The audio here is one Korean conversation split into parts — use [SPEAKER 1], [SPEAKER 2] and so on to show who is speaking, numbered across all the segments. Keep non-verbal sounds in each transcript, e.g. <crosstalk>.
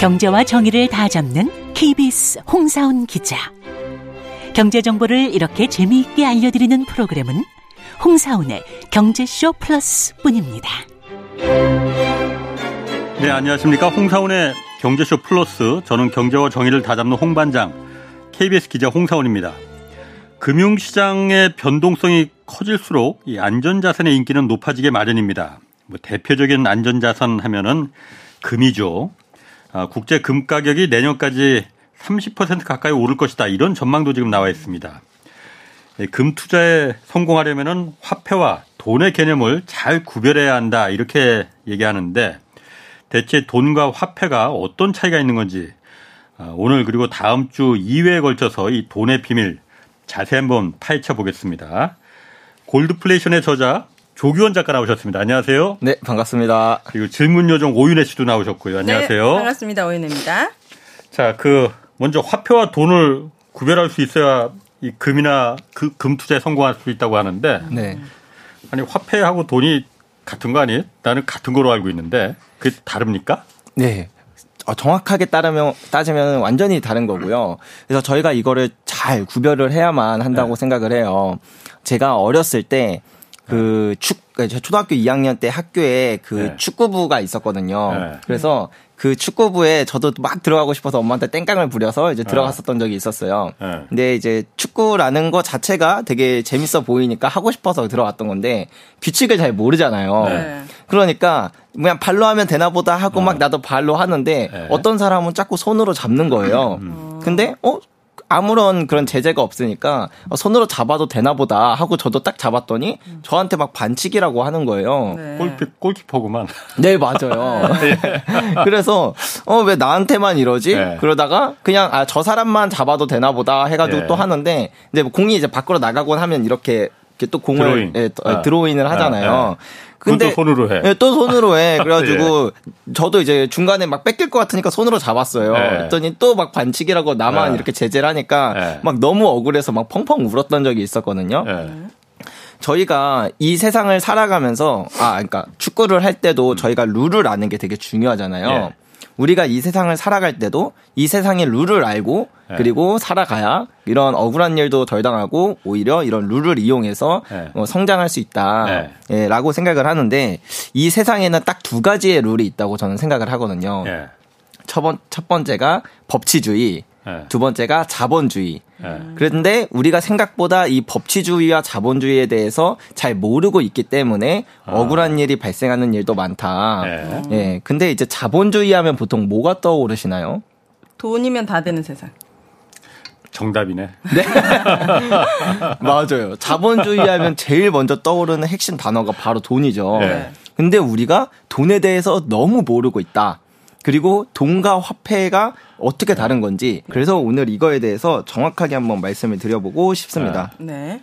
[SPEAKER 1] 경제와 정의를 다 잡는 KBS 홍사훈 기자. 경제 정보를 이렇게 재미있게 알려드리는 프로그램은 홍사훈의 경제쇼 플러스뿐입니다.
[SPEAKER 2] 네, 안녕하십니까. 홍사훈의 경제쇼 플러스. 저는 경제와 정의를 다 잡는 홍반장, KBS 기자 홍사훈입니다. 금융시장의 변동성이 커질수록 이 안전자산의 인기는 높아지게 마련입니다. 뭐 대표적인 안전자산 하면은 금이죠. 아, 국제 금 가격이 내년까지 30% 가까이 오를 것이다. 이런 전망도 지금 나와 있습니다. 금 투자에 성공하려면은 화폐와 돈의 개념을 잘 구별해야 한다. 이렇게 얘기하는데 대체 돈과 화폐가 어떤 차이가 있는 건지 아, 오늘 그리고 다음 주 2회에 걸쳐서 이 돈의 비밀 자세히 한번 파헤쳐 보겠습니다. 골드플레이션의 저자 조규원 작가 나오셨습니다. 안녕하세요.
[SPEAKER 3] 네, 반갑습니다.
[SPEAKER 2] 그리고 질문 요정 오윤혜 씨도 나오셨고요. 안녕하세요.
[SPEAKER 4] 네, 반갑습니다. 오윤혜입니다.
[SPEAKER 2] 자, 그 먼저 화폐와 돈을 구별할 수 있어야 이 금이나 그 금 투자에 성공할 수 있다고 하는데
[SPEAKER 3] 네.
[SPEAKER 2] 아니 화폐하고 돈이 같은 거 아니에요? 나는 같은 거로 알고 있는데 그게 다릅니까?
[SPEAKER 3] 네. 어, 정확하게 따르면 따지면 완전히 다른 거고요. 그래서 저희가 이거를 잘 구별을 해야만 한다고
[SPEAKER 2] 네.
[SPEAKER 3] 생각을 해요. 제가 어렸을 때 그 축, 저 초등학교 2학년 때 학교에 그
[SPEAKER 2] 네.
[SPEAKER 3] 축구부가 있었거든요.
[SPEAKER 2] 네.
[SPEAKER 3] 그래서 그 축구부에 저도 막 들어가고 싶어서 엄마한테 땡깡을 부려서 이제 들어갔었던 적이 있었어요.
[SPEAKER 2] 네.
[SPEAKER 3] 근데 이제 축구라는 거 자체가 되게 재밌어 보이니까 하고 싶어서 들어갔던 건데 규칙을 잘 모르잖아요.
[SPEAKER 4] 네.
[SPEAKER 3] 그러니까 그냥 발로 하면 되나 보다 하고 막 나도 발로 하는데
[SPEAKER 2] 네.
[SPEAKER 3] 어떤 사람은 자꾸 손으로 잡는 거예요. 근데 어 아무런 그런 제재가 없으니까 어, 손으로 잡아도 되나 보다 하고 저도 딱 잡았더니 저한테 막 반칙이라고 하는 거예요.
[SPEAKER 4] 네.
[SPEAKER 2] 골키, 골키퍼구만.
[SPEAKER 3] 네, 맞아요. <laughs> <laughs> 그래서, 어, 왜 나한테만 이러지?
[SPEAKER 2] 네.
[SPEAKER 3] 그러다가 그냥, 아, 저 사람만 잡아도 되나 보다 해가지고
[SPEAKER 2] 네.
[SPEAKER 3] 또 하는데, 이제 뭐 공이 이제 밖으로 나가곤 하면 이렇게, 이렇게 또 공을,
[SPEAKER 2] 드로잉.
[SPEAKER 3] 예, 또,
[SPEAKER 2] 아.
[SPEAKER 3] 드로잉을 하잖아요.
[SPEAKER 2] 아, 아. 그건 또 손으로 해. <laughs>
[SPEAKER 3] 예, 또 손으로 해. 그래가지고, 저도 이제 중간에 막 뺏길 것 같으니까 손으로 잡았어요.
[SPEAKER 2] 네.
[SPEAKER 3] 그랬더니 또 막 반칙이라고 나만
[SPEAKER 2] 네.
[SPEAKER 3] 이렇게 제재를 하니까
[SPEAKER 2] 네.
[SPEAKER 3] 막 너무 억울해서 막 펑펑 울었던 적이 있었거든요.
[SPEAKER 2] 예.
[SPEAKER 3] 저희가 이 세상을 살아가면서 아 그러니까 축구를 할 때도 저희가 룰을 아는 게 되게 중요하잖아요.
[SPEAKER 2] 예.
[SPEAKER 3] 우리가 이 세상을 살아갈 때도 이 세상의 룰을 알고
[SPEAKER 2] 예.
[SPEAKER 3] 그리고 살아가야 이런 억울한 일도 덜 당하고 오히려 이런 룰을 이용해서
[SPEAKER 2] 예.
[SPEAKER 3] 어, 성장할 수 있다라고 생각을 하는데 이 세상에는 딱 두 가지의 룰이 있다고 저는 생각을 하거든요.
[SPEAKER 2] 예.
[SPEAKER 3] 첫, 번, 첫 번째가 법치주의,
[SPEAKER 2] 예.
[SPEAKER 3] 두 번째가 자본주의.
[SPEAKER 2] 예.
[SPEAKER 3] 그런데 우리가 생각보다 이 법치주의와 자본주의에 대해서 잘 모르고 있기 때문에 억울한 일이 발생하는 일도 많다.
[SPEAKER 2] 예.
[SPEAKER 3] 예. 근데 이제 자본주의 하면 보통 뭐가 떠오르시나요?
[SPEAKER 4] 돈이면 다 되는 세상.
[SPEAKER 2] 정답이네. <laughs>
[SPEAKER 3] 맞아요. 자본주의 하면 제일 먼저 떠오르는 핵심 단어가 바로 돈이죠.
[SPEAKER 2] 네.
[SPEAKER 3] 근데 우리가 돈에 대해서 너무 모르고 있다. 그리고 돈과 화폐가 어떻게 다른 건지. 그래서 오늘 이거에 대해서 정확하게 한번 말씀을 드려보고 싶습니다.
[SPEAKER 4] 네.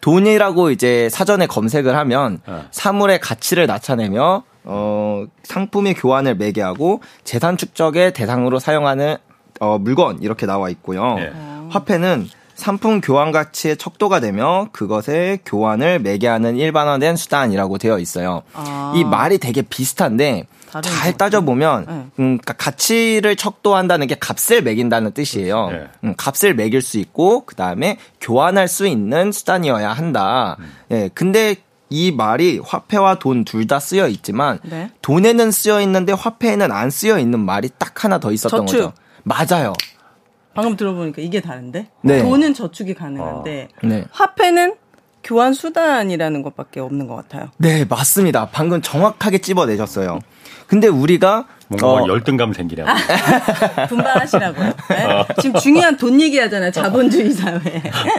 [SPEAKER 3] 돈이라고 이제 사전에 검색을 하면
[SPEAKER 2] 네.
[SPEAKER 3] 사물의 가치를 나타내며 어 상품의 교환을 매개하고 재산 축적의 대상으로 사용하는 어 물건 이렇게 나와 있고요.
[SPEAKER 2] 예.
[SPEAKER 3] 화폐는 상품 교환 가치의 척도가 되며 그것의 교환을 매개하는 일반화된 수단이라고 되어 있어요.
[SPEAKER 4] 아.
[SPEAKER 3] 이 말이 되게 비슷한데
[SPEAKER 4] 잘것
[SPEAKER 3] 따져보면
[SPEAKER 4] 네.
[SPEAKER 3] 음, 그러니까 가치를 척도한다는 게 값을 매긴다는 뜻이에요.
[SPEAKER 2] 네.
[SPEAKER 3] 음, 값을 매길 수 있고 그 다음에 교환할 수 있는 수단이어야 한다.
[SPEAKER 4] 음.
[SPEAKER 3] 예, 근데 이 말이 화폐와 돈 둘 다 쓰여 있지만
[SPEAKER 4] 네.
[SPEAKER 3] 돈에는 쓰여 있는데 화폐에는 안 쓰여 있는 말이 딱 하나 더 있었던
[SPEAKER 4] 저축.
[SPEAKER 3] 거죠. 맞아요.
[SPEAKER 4] 방금 들어보니까 이게 다른데?
[SPEAKER 3] 네.
[SPEAKER 4] 돈은 저축이 가능한데
[SPEAKER 3] 네.
[SPEAKER 4] 화폐는 교환 수단이라는 것밖에 없는 것 같아요.
[SPEAKER 3] 네, 맞습니다. 방금 정확하게 찝어내셨어요. 근데 우리가
[SPEAKER 2] 뭔가
[SPEAKER 3] 어,
[SPEAKER 2] 막 열등감 생기려고. <laughs>
[SPEAKER 4] 분발하시라고요. 네?
[SPEAKER 2] 어.
[SPEAKER 4] 지금 중요한 돈 얘기하잖아요. 자본주의 사회.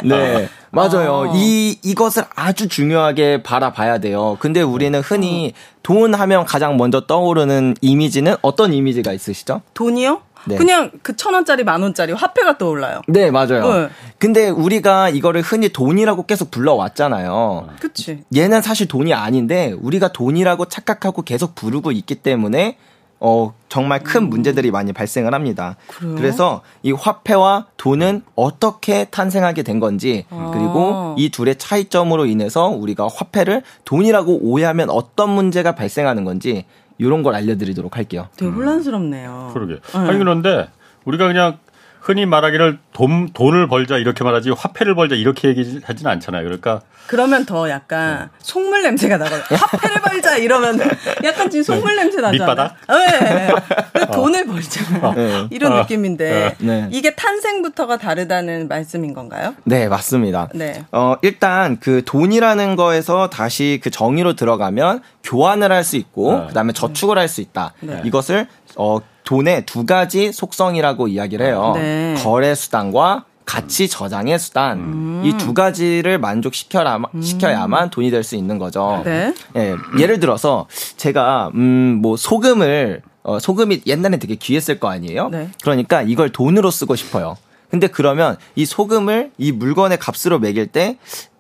[SPEAKER 3] 네, 맞아요.
[SPEAKER 4] 아.
[SPEAKER 3] 이 이것을 아주 중요하게 바라봐야 돼요. 근데 우리는 흔히 돈 하면 가장 먼저 떠오르는 이미지는 어떤 이미지가 있으시죠?
[SPEAKER 4] 돈이요?
[SPEAKER 3] 네.
[SPEAKER 4] 그냥 그 천 원짜리 만 원짜리 화폐가 떠올라요.
[SPEAKER 3] 네, 맞아요.
[SPEAKER 4] 네.
[SPEAKER 3] 근데 우리가 이거를 흔히 돈이라고 계속 불러왔잖아요.
[SPEAKER 4] 그치.
[SPEAKER 3] 얘는 사실 돈이 아닌데 우리가 돈이라고 착각하고 계속 부르고 있기 때문에 어 정말 큰 문제들이 많이 발생을 합니다.
[SPEAKER 4] 음. 그래요?
[SPEAKER 3] 그래서 이 화폐와 돈은 어떻게 탄생하게 된 건지
[SPEAKER 4] 아.
[SPEAKER 3] 그리고 이 둘의 차이점으로 인해서 우리가 화폐를 돈이라고 오해하면 어떤 문제가 발생하는 건지 이런 걸 알려드리도록 할게요.
[SPEAKER 4] 되게 혼란스럽네요.
[SPEAKER 2] 그러게.
[SPEAKER 4] 네.
[SPEAKER 2] 아니 그런데 우리가 그냥 흔히 말하기를 돈 돈을 벌자 이렇게 말하지 화폐를 벌자 이렇게 얘기하지는 않잖아요. 그러니까
[SPEAKER 4] 그러면 더 약간 속물 냄새가 나거든요. 화폐를 벌자 이러면 약간 지금 속물 냄새 나잖아요.
[SPEAKER 2] 밑바닥?
[SPEAKER 4] 네. 그 돈을 벌자.
[SPEAKER 3] 네.
[SPEAKER 4] 이런
[SPEAKER 2] 어.
[SPEAKER 4] 느낌인데
[SPEAKER 3] 네.
[SPEAKER 4] 이게 탄생부터가 다르다는 말씀인 건가요?
[SPEAKER 3] 네, 맞습니다.
[SPEAKER 4] 네.
[SPEAKER 3] 어, 일단 그 돈이라는 거에서 다시 그 정의로 들어가면 교환을 할 수 있고
[SPEAKER 2] 네.
[SPEAKER 3] 그다음에 저축을 할 수 있다.
[SPEAKER 4] 네.
[SPEAKER 3] 이것을 어, 돈의 두 가지 속성이라고 이야기를 해요.
[SPEAKER 4] 네.
[SPEAKER 3] 거래 수단과 가치 저장의 수단.
[SPEAKER 4] 음.
[SPEAKER 3] 이두 가지를 만족시켜야, 시켜야만 돈이 될 수 있는 거죠.
[SPEAKER 4] 네.
[SPEAKER 3] 예, 예를 들어서 제가 음뭐 소금을 어 소금이 옛날에 되게 귀했을 거 아니에요?
[SPEAKER 4] 네.
[SPEAKER 3] 그러니까 이걸 돈으로 쓰고 싶어요. 근데 그러면 이 소금을 이 물건의 값으로 매길 때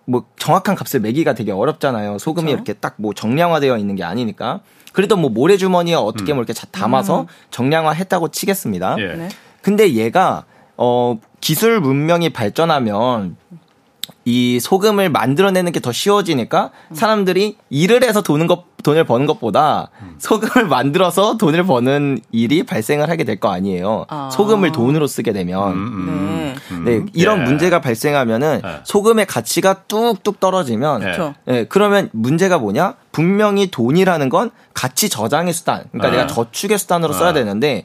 [SPEAKER 3] 뭐 정확한 값을 매기가 되게 어렵잖아요. 소금이
[SPEAKER 4] 그렇죠.
[SPEAKER 3] 이렇게 딱 뭐 정량화되어 있는 게 아니니까. 그래도 뭐 모래주머니에 어떻게 뭐 이렇게 자- 담아서 정량화했다고 치겠습니다.
[SPEAKER 2] 예.
[SPEAKER 4] 네.
[SPEAKER 3] 근데 얘가 어 기술 문명이 발전하면 이 소금을 만들어내는 게 더 쉬워지니까 사람들이 일을 해서 돈은 것 돈을 버는 것보다 소금을 <laughs> 만들어서 돈을 버는 일이 발생을 하게 될 거 아니에요.
[SPEAKER 4] 아.
[SPEAKER 3] 소금을 돈으로 쓰게 되면
[SPEAKER 4] 네.
[SPEAKER 3] 네, 이런
[SPEAKER 2] 예.
[SPEAKER 3] 문제가 발생하면은
[SPEAKER 2] 예.
[SPEAKER 3] 소금의 가치가 뚝뚝 떨어지면
[SPEAKER 2] 예.
[SPEAKER 3] 예, 그러면 문제가 뭐냐? 분명히 돈이라는 건 가치 저장의 수단. 그러니까
[SPEAKER 2] 아.
[SPEAKER 3] 내가 저축의 수단으로
[SPEAKER 2] 아.
[SPEAKER 3] 써야 되는데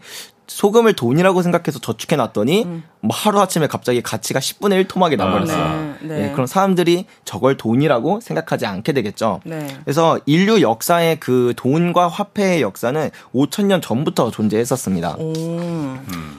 [SPEAKER 3] 소금을 돈이라고 생각해서 저축해 놨더니 뭐 하루 아침에 갑자기 가치가 10분의 1 토막이 나버렸어요.
[SPEAKER 4] 네, 네.
[SPEAKER 3] 예, 그럼 사람들이 저걸 돈이라고 생각하지 않게 되겠죠.
[SPEAKER 4] 네.
[SPEAKER 3] 그래서 인류 역사의 그 돈과 화폐의 역사는 5천 년 전부터 존재했었습니다.
[SPEAKER 4] 오.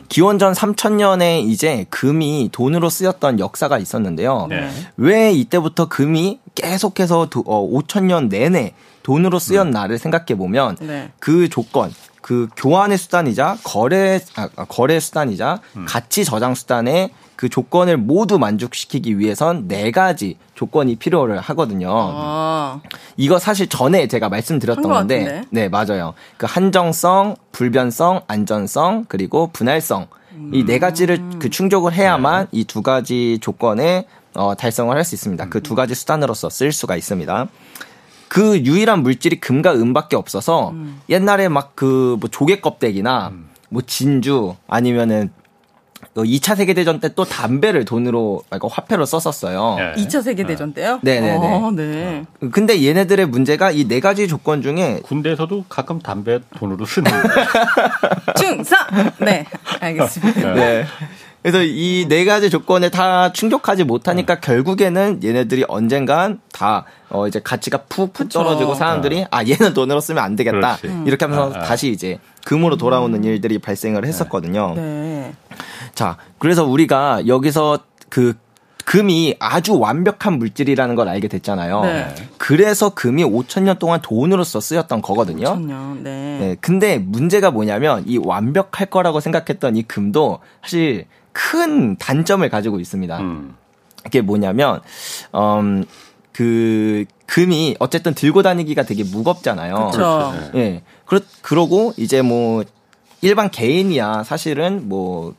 [SPEAKER 3] 기원전 3000년에 이제 금이 돈으로 쓰였던 역사가 있었는데요.
[SPEAKER 2] 네.
[SPEAKER 3] 왜 이때부터 금이 계속해서 도, 어, 5000년 내내 돈으로 쓰였나를 생각해 보면
[SPEAKER 4] 네.
[SPEAKER 3] 그 조건, 그 교환의 수단이자 거래 아, 아, 거래 수단이자 가치 저장 수단의 그 조건을 모두 만족시키기 위해선 네 가지 조건이 필요를 하거든요.
[SPEAKER 4] 아.
[SPEAKER 3] 이거 사실 전에 제가 말씀드렸던 건데,
[SPEAKER 4] 같은데?
[SPEAKER 3] 네 맞아요. 그 한정성, 불변성, 안전성 그리고 분할성 이네 가지를 그 충족을 해야만 이두 가지 조건에 어, 달성을 할 수 있습니다. 그 두 가지 수단으로서 쓸 수가 있습니다. 그 유일한 물질이 금과 은밖에 없어서 옛날에 막 그 뭐 조개 껍데기나 뭐 진주 아니면은 2차 세계대전 때 또 담배를 돈으로 그러니까 화폐로 썼었어요.
[SPEAKER 2] 예.
[SPEAKER 4] 2차 세계대전 때요?
[SPEAKER 3] 네네네.
[SPEAKER 4] 어, 네.
[SPEAKER 3] 근데 얘네들의 문제가 이 네 가지 조건 중에
[SPEAKER 2] 군대에서도 가끔 담배 돈으로 쓰는. <laughs>
[SPEAKER 4] 충성! 네. 알겠습니다.
[SPEAKER 3] 네. 그래서 이 네 가지 조건에 다 충족하지 못하니까 결국에는 얘네들이 언젠간 다, 어, 이제 가치가 푹푹. 떨어지고 사람들이, 아, 얘는 돈으로 쓰면 안 되겠다.
[SPEAKER 2] 그렇지.
[SPEAKER 3] 이렇게 하면서
[SPEAKER 2] 아, 아.
[SPEAKER 3] 다시 이제 금으로 돌아오는 일들이 발생을 했었거든요.
[SPEAKER 4] 네.
[SPEAKER 3] 자, 그래서 우리가 여기서 그 금이 아주 완벽한 물질이라는 걸 알게 됐잖아요.
[SPEAKER 4] 네.
[SPEAKER 3] 그래서 금이 5천 년 동안 돈으로서 쓰였던 거거든요.
[SPEAKER 4] 전요. 네.
[SPEAKER 3] 네, 근데 문제가 뭐냐면 이 완벽할 거라고 생각했던 이 금도 사실 큰 단점을 가지고 있습니다.
[SPEAKER 2] 음.
[SPEAKER 3] 이게 뭐냐면 음, 그 금이 어쨌든 들고 다니기가 되게 무겁잖아요.
[SPEAKER 4] 그렇죠.
[SPEAKER 3] 예. 그렇 그러고 이제 뭐 일반 개인이야 사실은 뭐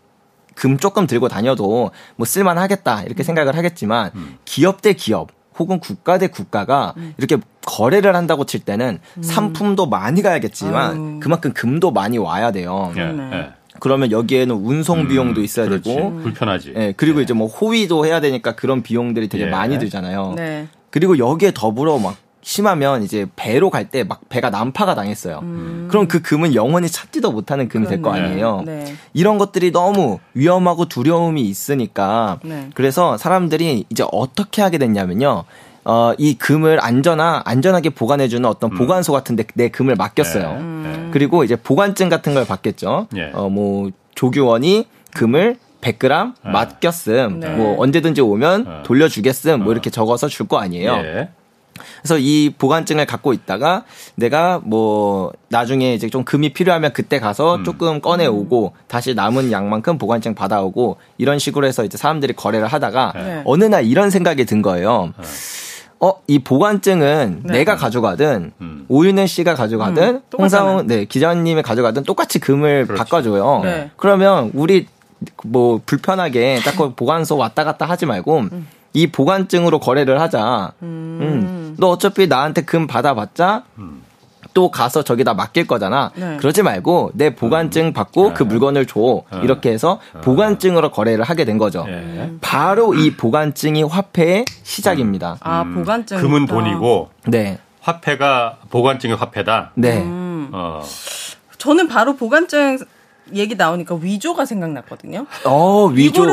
[SPEAKER 3] 금 조금 들고 다녀도 뭐 쓸만 하겠다 이렇게 생각을 하겠지만 기업 대 기업 혹은 국가 대 국가가 이렇게 거래를 한다고 칠 때는 상품도 많이 가야겠지만
[SPEAKER 4] 아유.
[SPEAKER 3] 그만큼 금도 많이 와야 돼요.
[SPEAKER 2] 예,
[SPEAKER 4] 그러네.
[SPEAKER 2] 예.
[SPEAKER 3] 그러면 여기에는 운송 비용도 있어야
[SPEAKER 2] 그렇지.
[SPEAKER 3] 되고
[SPEAKER 2] 불편하지.
[SPEAKER 3] 예, 그리고 이제 뭐 호위도 해야 되니까 그런 비용들이 되게
[SPEAKER 2] 예.
[SPEAKER 3] 많이 들잖아요.
[SPEAKER 4] 네.
[SPEAKER 3] 그리고 여기에 더불어 막 심하면 이제 배로 갈 때 막 배가 난파가 당했어요. 그럼 그 금은 영원히 찾지도 못하는 금이 될 거. 아니에요.
[SPEAKER 4] 네.
[SPEAKER 3] 이런 것들이 너무 위험하고 두려움이 있으니까
[SPEAKER 4] 네.
[SPEAKER 3] 그래서 사람들이 이제 어떻게 하게 됐냐면요. 어, 이 금을 안전하, 안전하게 보관해주는 어떤 보관소 같은데 내 금을 맡겼어요.
[SPEAKER 2] 네.
[SPEAKER 3] 그리고 이제 보관증 같은 걸 받겠죠.
[SPEAKER 2] 예.
[SPEAKER 3] 어, 뭐, 조교원이 금을 100g
[SPEAKER 2] 네.
[SPEAKER 3] 맡겼음.
[SPEAKER 4] 네.
[SPEAKER 3] 뭐, 언제든지 오면
[SPEAKER 2] 네.
[SPEAKER 3] 돌려주겠음. 뭐, 이렇게 적어서 줄 거 아니에요.
[SPEAKER 2] 예.
[SPEAKER 3] 그래서 이 보관증을 갖고 있다가 내가 뭐 나중에 이제 좀 금이 필요하면 그때 가서
[SPEAKER 2] 음.
[SPEAKER 3] 조금 꺼내 오고 다시 남은 양만큼 보관증 받아오고 이런 식으로 해서 이제 사람들이 거래를 하다가
[SPEAKER 4] 네.
[SPEAKER 3] 어느 날 이런 생각이 든 거예요. 어, 이 보관증은
[SPEAKER 4] 네.
[SPEAKER 3] 내가 가져가든
[SPEAKER 2] 음.
[SPEAKER 3] 오윤혜 씨가 가져가든
[SPEAKER 4] 음.
[SPEAKER 3] 홍사훈 네, 기자님이 가져가든 똑같이 금을
[SPEAKER 2] 그렇지.
[SPEAKER 3] 바꿔줘요.
[SPEAKER 4] 네.
[SPEAKER 3] 그러면 우리 뭐 불편하게 자꾸 <laughs> 보관소 왔다 갔다 하지 말고 이 보관증으로 거래를 하자. 음. 너 어차피 나한테 금 받아봤자 또 가서 저기다 맡길 거잖아.
[SPEAKER 4] 네.
[SPEAKER 3] 그러지 말고 내 보관증 받고 그 물건을 줘. 이렇게 해서 보관증으로 거래를 하게 된 거죠.
[SPEAKER 2] 예.
[SPEAKER 3] 바로 이 보관증이 화폐의 시작입니다.
[SPEAKER 4] 아 보관증.
[SPEAKER 2] 금은 돈이고
[SPEAKER 3] 네.
[SPEAKER 2] 화폐가 보관증이 화폐다.
[SPEAKER 3] 네.
[SPEAKER 4] 음.
[SPEAKER 2] 어.
[SPEAKER 4] 저는 바로 보관증 얘기 나오니까 위조가 생각났거든요.
[SPEAKER 3] 어, 위조.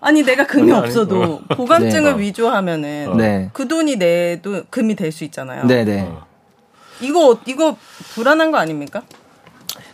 [SPEAKER 4] 아니 내가 금이
[SPEAKER 2] 아니,
[SPEAKER 4] 없어도
[SPEAKER 2] 어.
[SPEAKER 4] 보관증을
[SPEAKER 3] 네.
[SPEAKER 4] 위조하면은
[SPEAKER 3] 네.
[SPEAKER 4] 그 돈이 내도 금이 될 수 있잖아요.
[SPEAKER 3] 네, 네.
[SPEAKER 2] 어.
[SPEAKER 4] 이거 이거 불안한 거 아닙니까?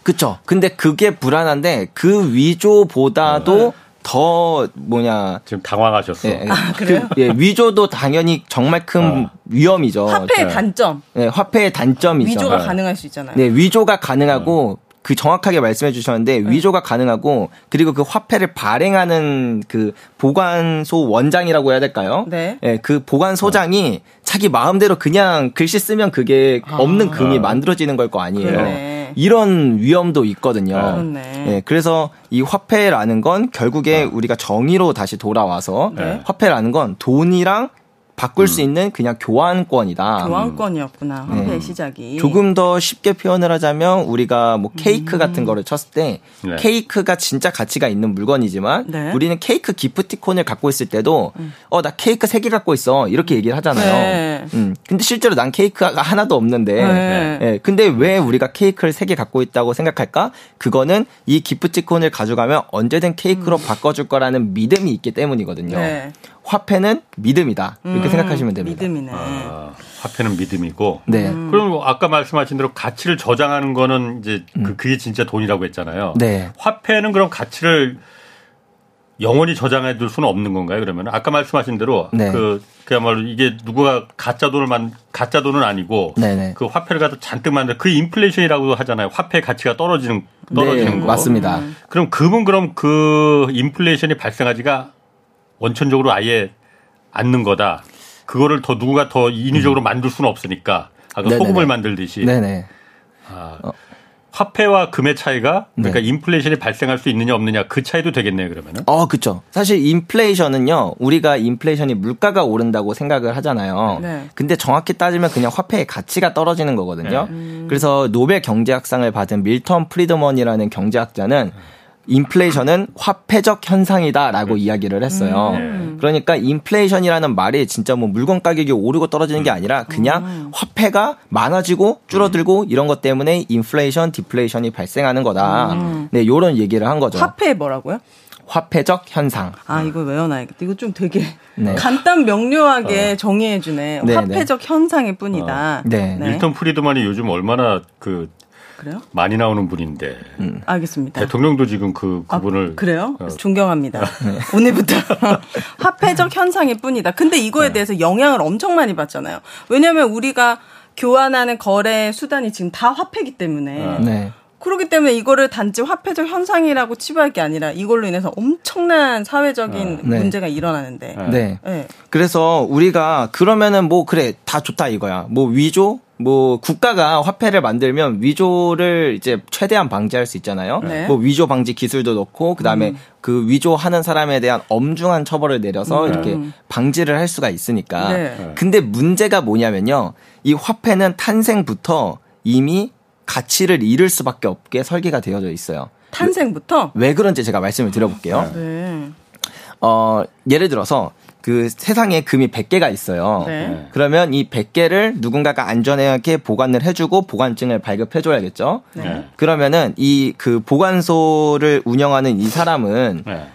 [SPEAKER 3] 그쵸. 근데 그게 불안한데 그 위조보다도 더 뭐냐.
[SPEAKER 2] 지금 당황하셨어.
[SPEAKER 3] 예, 예.
[SPEAKER 4] 아, 그래요?
[SPEAKER 3] 그, 예, 위조도 당연히 정말 큰
[SPEAKER 2] 어.
[SPEAKER 3] 위험이죠.
[SPEAKER 4] 화폐의
[SPEAKER 2] 네.
[SPEAKER 4] 단점
[SPEAKER 3] 예, 화폐의 단점이죠.
[SPEAKER 4] 위조가
[SPEAKER 2] 네.
[SPEAKER 4] 가능할 수 있잖아요.
[SPEAKER 3] 네, 위조가 가능하고 그 정확하게 말씀해 주셨는데
[SPEAKER 4] 네.
[SPEAKER 3] 위조가 가능하고 그리고 그 화폐를 발행하는 그 보관소 원장이라고 해야 될까요?
[SPEAKER 4] 네.
[SPEAKER 3] 예, 그 보관소장이 자기 마음대로 그냥 글씨 쓰면 그게 없는 금이 만들어지는 걸 거 아니에요.
[SPEAKER 4] 그러네.
[SPEAKER 3] 이런 위험도 있거든요.
[SPEAKER 4] 그렇네.
[SPEAKER 3] 예, 그래서 이 화폐라는 건 결국에 우리가 정의로 다시 돌아와서
[SPEAKER 2] 네.
[SPEAKER 3] 화폐라는 건 돈이랑 바꿀 수 있는 그냥 교환권이다.
[SPEAKER 4] 교환권이었구나
[SPEAKER 3] 네.
[SPEAKER 4] 화폐의 시작이.
[SPEAKER 3] 조금 더 쉽게 표현을 하자면 우리가 뭐 케이크 같은 거를 쳤을 때
[SPEAKER 2] 네.
[SPEAKER 3] 케이크가 진짜 가치가 있는 물건이지만
[SPEAKER 4] 네.
[SPEAKER 3] 우리는 케이크 기프티콘을 갖고 있을 때도 어 나 케이크 세 개 갖고 있어 이렇게 얘기를 하잖아요.
[SPEAKER 4] 네.
[SPEAKER 3] 음. 근데 실제로 난 케이크가 하나도 없는데
[SPEAKER 4] 네.
[SPEAKER 3] 예, 근데 왜 우리가 케이크를 세 개 갖고 있다고 생각할까? 그거는 이 기프티콘을 가져가면 언제든 케이크로 바꿔줄 거라는 믿음이 있기 때문이거든요.
[SPEAKER 4] 네.
[SPEAKER 3] 화폐는 믿음이다 이렇게 생각하시면 됩니다.
[SPEAKER 4] 믿음이네.
[SPEAKER 2] 아, 화폐는 믿음이고.
[SPEAKER 3] 네,
[SPEAKER 4] 음.
[SPEAKER 2] 그럼 아까 말씀하신 대로 가치를 저장하는 거는 이제 그, 그게 진짜 돈이라고 했잖아요.
[SPEAKER 3] 음. 네.
[SPEAKER 2] 화폐는 그럼 가치를 영원히 저장해 둘 수는 없는 건가요? 그러면 아까 말씀하신 대로
[SPEAKER 3] 네.
[SPEAKER 2] 그 그야말로 이게 누가 가짜 돈을 만 가짜 돈은 아니고
[SPEAKER 3] 네네.
[SPEAKER 2] 그 화폐를 갖다 잔뜩 만들 그 인플레이션이라고도 하잖아요. 화폐 가치가 떨어지는 떨어지는
[SPEAKER 3] 네,
[SPEAKER 2] 거.
[SPEAKER 3] 맞습니다.
[SPEAKER 2] 그럼 금은 그럼 그 인플레이션이 발생하지가 원천적으로 아예 않는 거다. 그거를 더 누가 더 인위적으로 만들 수는 없으니까 아까
[SPEAKER 3] 음. 네네네.
[SPEAKER 2] 소금을 만들듯이
[SPEAKER 3] 네네.
[SPEAKER 2] 아, 화폐와 금의 차이가 그러니까
[SPEAKER 3] 네.
[SPEAKER 2] 인플레이션이 발생할 수 있느냐 없느냐 그 차이도 되겠네요 그러면은.
[SPEAKER 3] 어, 그쵸. 사실 인플레이션은요, 우리가 인플레이션이 물가가 오른다고 생각을 하잖아요.
[SPEAKER 4] 네.
[SPEAKER 3] 근데 정확히 따지면 그냥 화폐의 가치가 떨어지는 거거든요.
[SPEAKER 2] 네.
[SPEAKER 3] 그래서 노벨 경제학상을 받은 밀턴 프리드먼이라는 경제학자는 인플레이션은 화폐적 현상이다라고 이야기를 했어요.
[SPEAKER 2] 음.
[SPEAKER 3] 그러니까 인플레이션이라는 말이 진짜 뭐 물건 가격이 오르고 떨어지는 게 아니라 그냥 화폐가 많아지고 줄어들고 이런 것 때문에 인플레이션, 디플레이션이 발생하는 거다. 네, 요런 얘기를 한 거죠.
[SPEAKER 4] 화폐 뭐라고요?
[SPEAKER 3] 화폐적 현상.
[SPEAKER 4] 아 이거 외워놔야겠다. 이거 좀 되게
[SPEAKER 3] 네.
[SPEAKER 4] 간단 명료하게 정의해주네.
[SPEAKER 3] 네,
[SPEAKER 4] 화폐적 현상일 뿐이다.
[SPEAKER 3] 네.
[SPEAKER 2] 밀턴 프리드만이 요즘 얼마나 그
[SPEAKER 4] 그래요?
[SPEAKER 2] 많이 나오는 분인데
[SPEAKER 3] 음.
[SPEAKER 4] 알겠습니다.
[SPEAKER 2] 대통령도 지금 그
[SPEAKER 4] 아,
[SPEAKER 2] 그분을
[SPEAKER 4] 그래요?
[SPEAKER 2] 어,
[SPEAKER 4] 존경합니다.
[SPEAKER 3] 네. <laughs>
[SPEAKER 4] 오늘부터 <laughs> 화폐적 현상일 뿐이다. 근데 이거에
[SPEAKER 2] 네.
[SPEAKER 4] 대해서 영향을 엄청 많이 받잖아요. 왜냐하면 우리가 교환하는 거래 수단이 지금 다 화폐기 때문에
[SPEAKER 3] 네.
[SPEAKER 4] 그렇기 때문에 이거를 단지 화폐적 현상이라고 치부할 게 아니라 이걸로 인해서 엄청난 사회적인
[SPEAKER 3] 네.
[SPEAKER 4] 문제가 일어나는데.
[SPEAKER 3] 네.
[SPEAKER 4] 네.
[SPEAKER 3] 그래서 우리가 그러면은 뭐 그래 다 좋다 이거야. 뭐 위조 뭐 국가가 화폐를 만들면 위조를 이제 최대한 방지할 수 있잖아요.
[SPEAKER 4] 네.
[SPEAKER 3] 뭐 위조 방지 기술도 넣고 그다음에 그 위조하는 사람에 대한 엄중한 처벌을 내려서 이렇게 방지를 할 수가 있으니까.
[SPEAKER 4] 네.
[SPEAKER 3] 근데 문제가 뭐냐면요. 이 화폐는 탄생부터 이미 가치를 잃을 수밖에 없게 설계가 되어져 있어요.
[SPEAKER 4] 탄생부터.
[SPEAKER 3] 왜 그런지 제가 말씀을 드려볼게요.
[SPEAKER 4] 네.
[SPEAKER 3] 어, 예를 들어서 그 세상에 금이 100개가 있어요.
[SPEAKER 4] 네.
[SPEAKER 3] 그러면 이 100개를 누군가가 안전하게 보관을 해주고 보관증을 발급해줘야겠죠.
[SPEAKER 2] 네.
[SPEAKER 3] 그러면은 이 그 보관소를 운영하는 이 사람은
[SPEAKER 2] 네.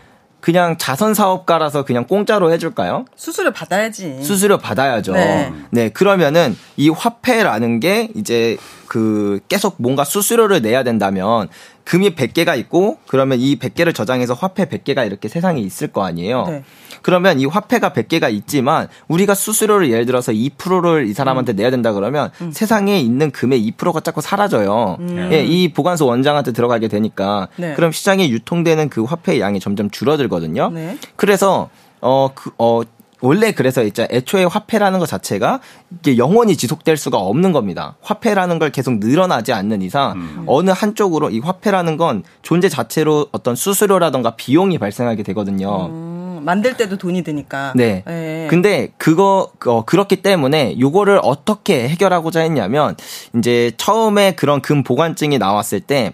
[SPEAKER 3] 그냥 자선 사업가라서 그냥 공짜로 해줄까요?
[SPEAKER 4] 수수료 받아야지.
[SPEAKER 3] 수수료 받아야죠.
[SPEAKER 4] 네.
[SPEAKER 3] 네. 그러면은 이 화폐라는 게 이제 그 계속 뭔가 수수료를 내야 된다면 금이 100개가 있고 그러면 이 100개를 저장해서 화폐 100개가 이렇게 세상에 있을 거 아니에요.
[SPEAKER 4] 네.
[SPEAKER 3] 그러면 이 화폐가 100개가 있지만 우리가 수수료를 예를 들어서 2%를 이 사람한테
[SPEAKER 4] 음.
[SPEAKER 3] 내야 된다 그러면 세상에 있는 금의 2%가 자꾸 사라져요. 예, 이 보관소 원장한테 들어가게 되니까
[SPEAKER 4] 음. 네.
[SPEAKER 3] 그럼 시장에 유통되는 그 화폐의 양이 점점 줄어들거든요.
[SPEAKER 4] 네.
[SPEAKER 3] 그래서 어 그 어 원래 그래서 이제 애초에 화폐라는 것 자체가 이게 영원히 지속될 수가 없는 겁니다. 화폐라는 걸 계속 늘어나지 않는 이상 어느 한쪽으로 이 화폐라는 건 존재 자체로 어떤 수수료라던가 비용이 발생하게 되거든요.
[SPEAKER 4] 어, 만들 때도 돈이 드니까.
[SPEAKER 3] 네.
[SPEAKER 4] 예.
[SPEAKER 3] 근데 그거 어, 그렇기 때문에 요거를 어떻게 해결하고자 했냐면 이제 처음에 그런 금 보관증이 나왔을 때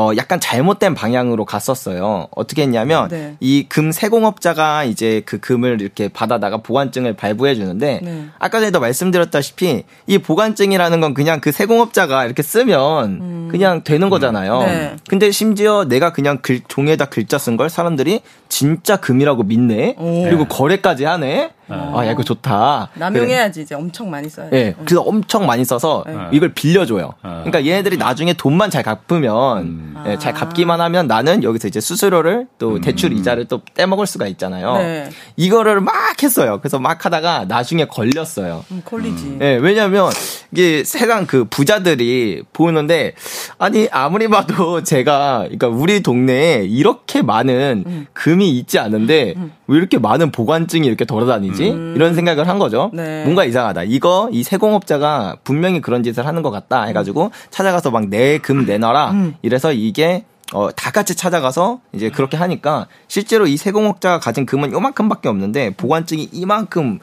[SPEAKER 3] 어, 약간 잘못된 방향으로 갔었어요. 어떻게 했냐면,
[SPEAKER 4] 네.
[SPEAKER 3] 이금 세공업자가 이제 그 금을 이렇게 받아다가 보관증을 발부해 주는데,
[SPEAKER 4] 네.
[SPEAKER 3] 아까 전에도 말씀드렸다시피, 이 보관증이라는 건 그냥 그 세공업자가 이렇게 쓰면 그냥 되는 거잖아요.
[SPEAKER 4] 네.
[SPEAKER 3] 근데 심지어 내가 그냥 글, 종이에다 글자 쓴 걸 사람들이 진짜 금이라고 믿네?
[SPEAKER 4] 오.
[SPEAKER 3] 그리고 거래까지 하네? 아, 야, 이거 좋다. 그래.
[SPEAKER 4] 남용해야지 이제 엄청 많이 써야지.
[SPEAKER 3] 예, 그래서 엄청 많이 써서 이걸 빌려줘요. 그러니까 얘네들이 나중에 돈만 잘 갚으면, 예, 잘 갚기만 하면 나는 여기서 이제 수수료를 또 대출 이자를 또 떼먹을 수가 있잖아요.
[SPEAKER 4] 네.
[SPEAKER 3] 이거를 막 했어요. 그래서 막 하다가 나중에 걸렸어요.
[SPEAKER 4] 음, 콜리지.
[SPEAKER 3] 예, 왜냐면 이게 세상 그 부자들이 보는데 아니 아무리 봐도 제가 그러니까 우리 동네에 이렇게 많은
[SPEAKER 4] 음.
[SPEAKER 3] 금이 있지 않은데 왜 이렇게 많은 보관증이 이렇게 돌아다니지? 이런 생각을 한 거죠.
[SPEAKER 4] 음. 네.
[SPEAKER 3] 뭔가 이상하다. 이거 이 세공업자가 분명히 그런 짓을 하는 것 같다 해가지고 찾아가서 막 내 금 내놔라.
[SPEAKER 4] 음.
[SPEAKER 3] 이래서 이게 어, 다 같이 찾아가서 이제 그렇게 하니까 실제로 이 세공업자가 가진 금은 요만큼밖에 없는데 보관증이 이만큼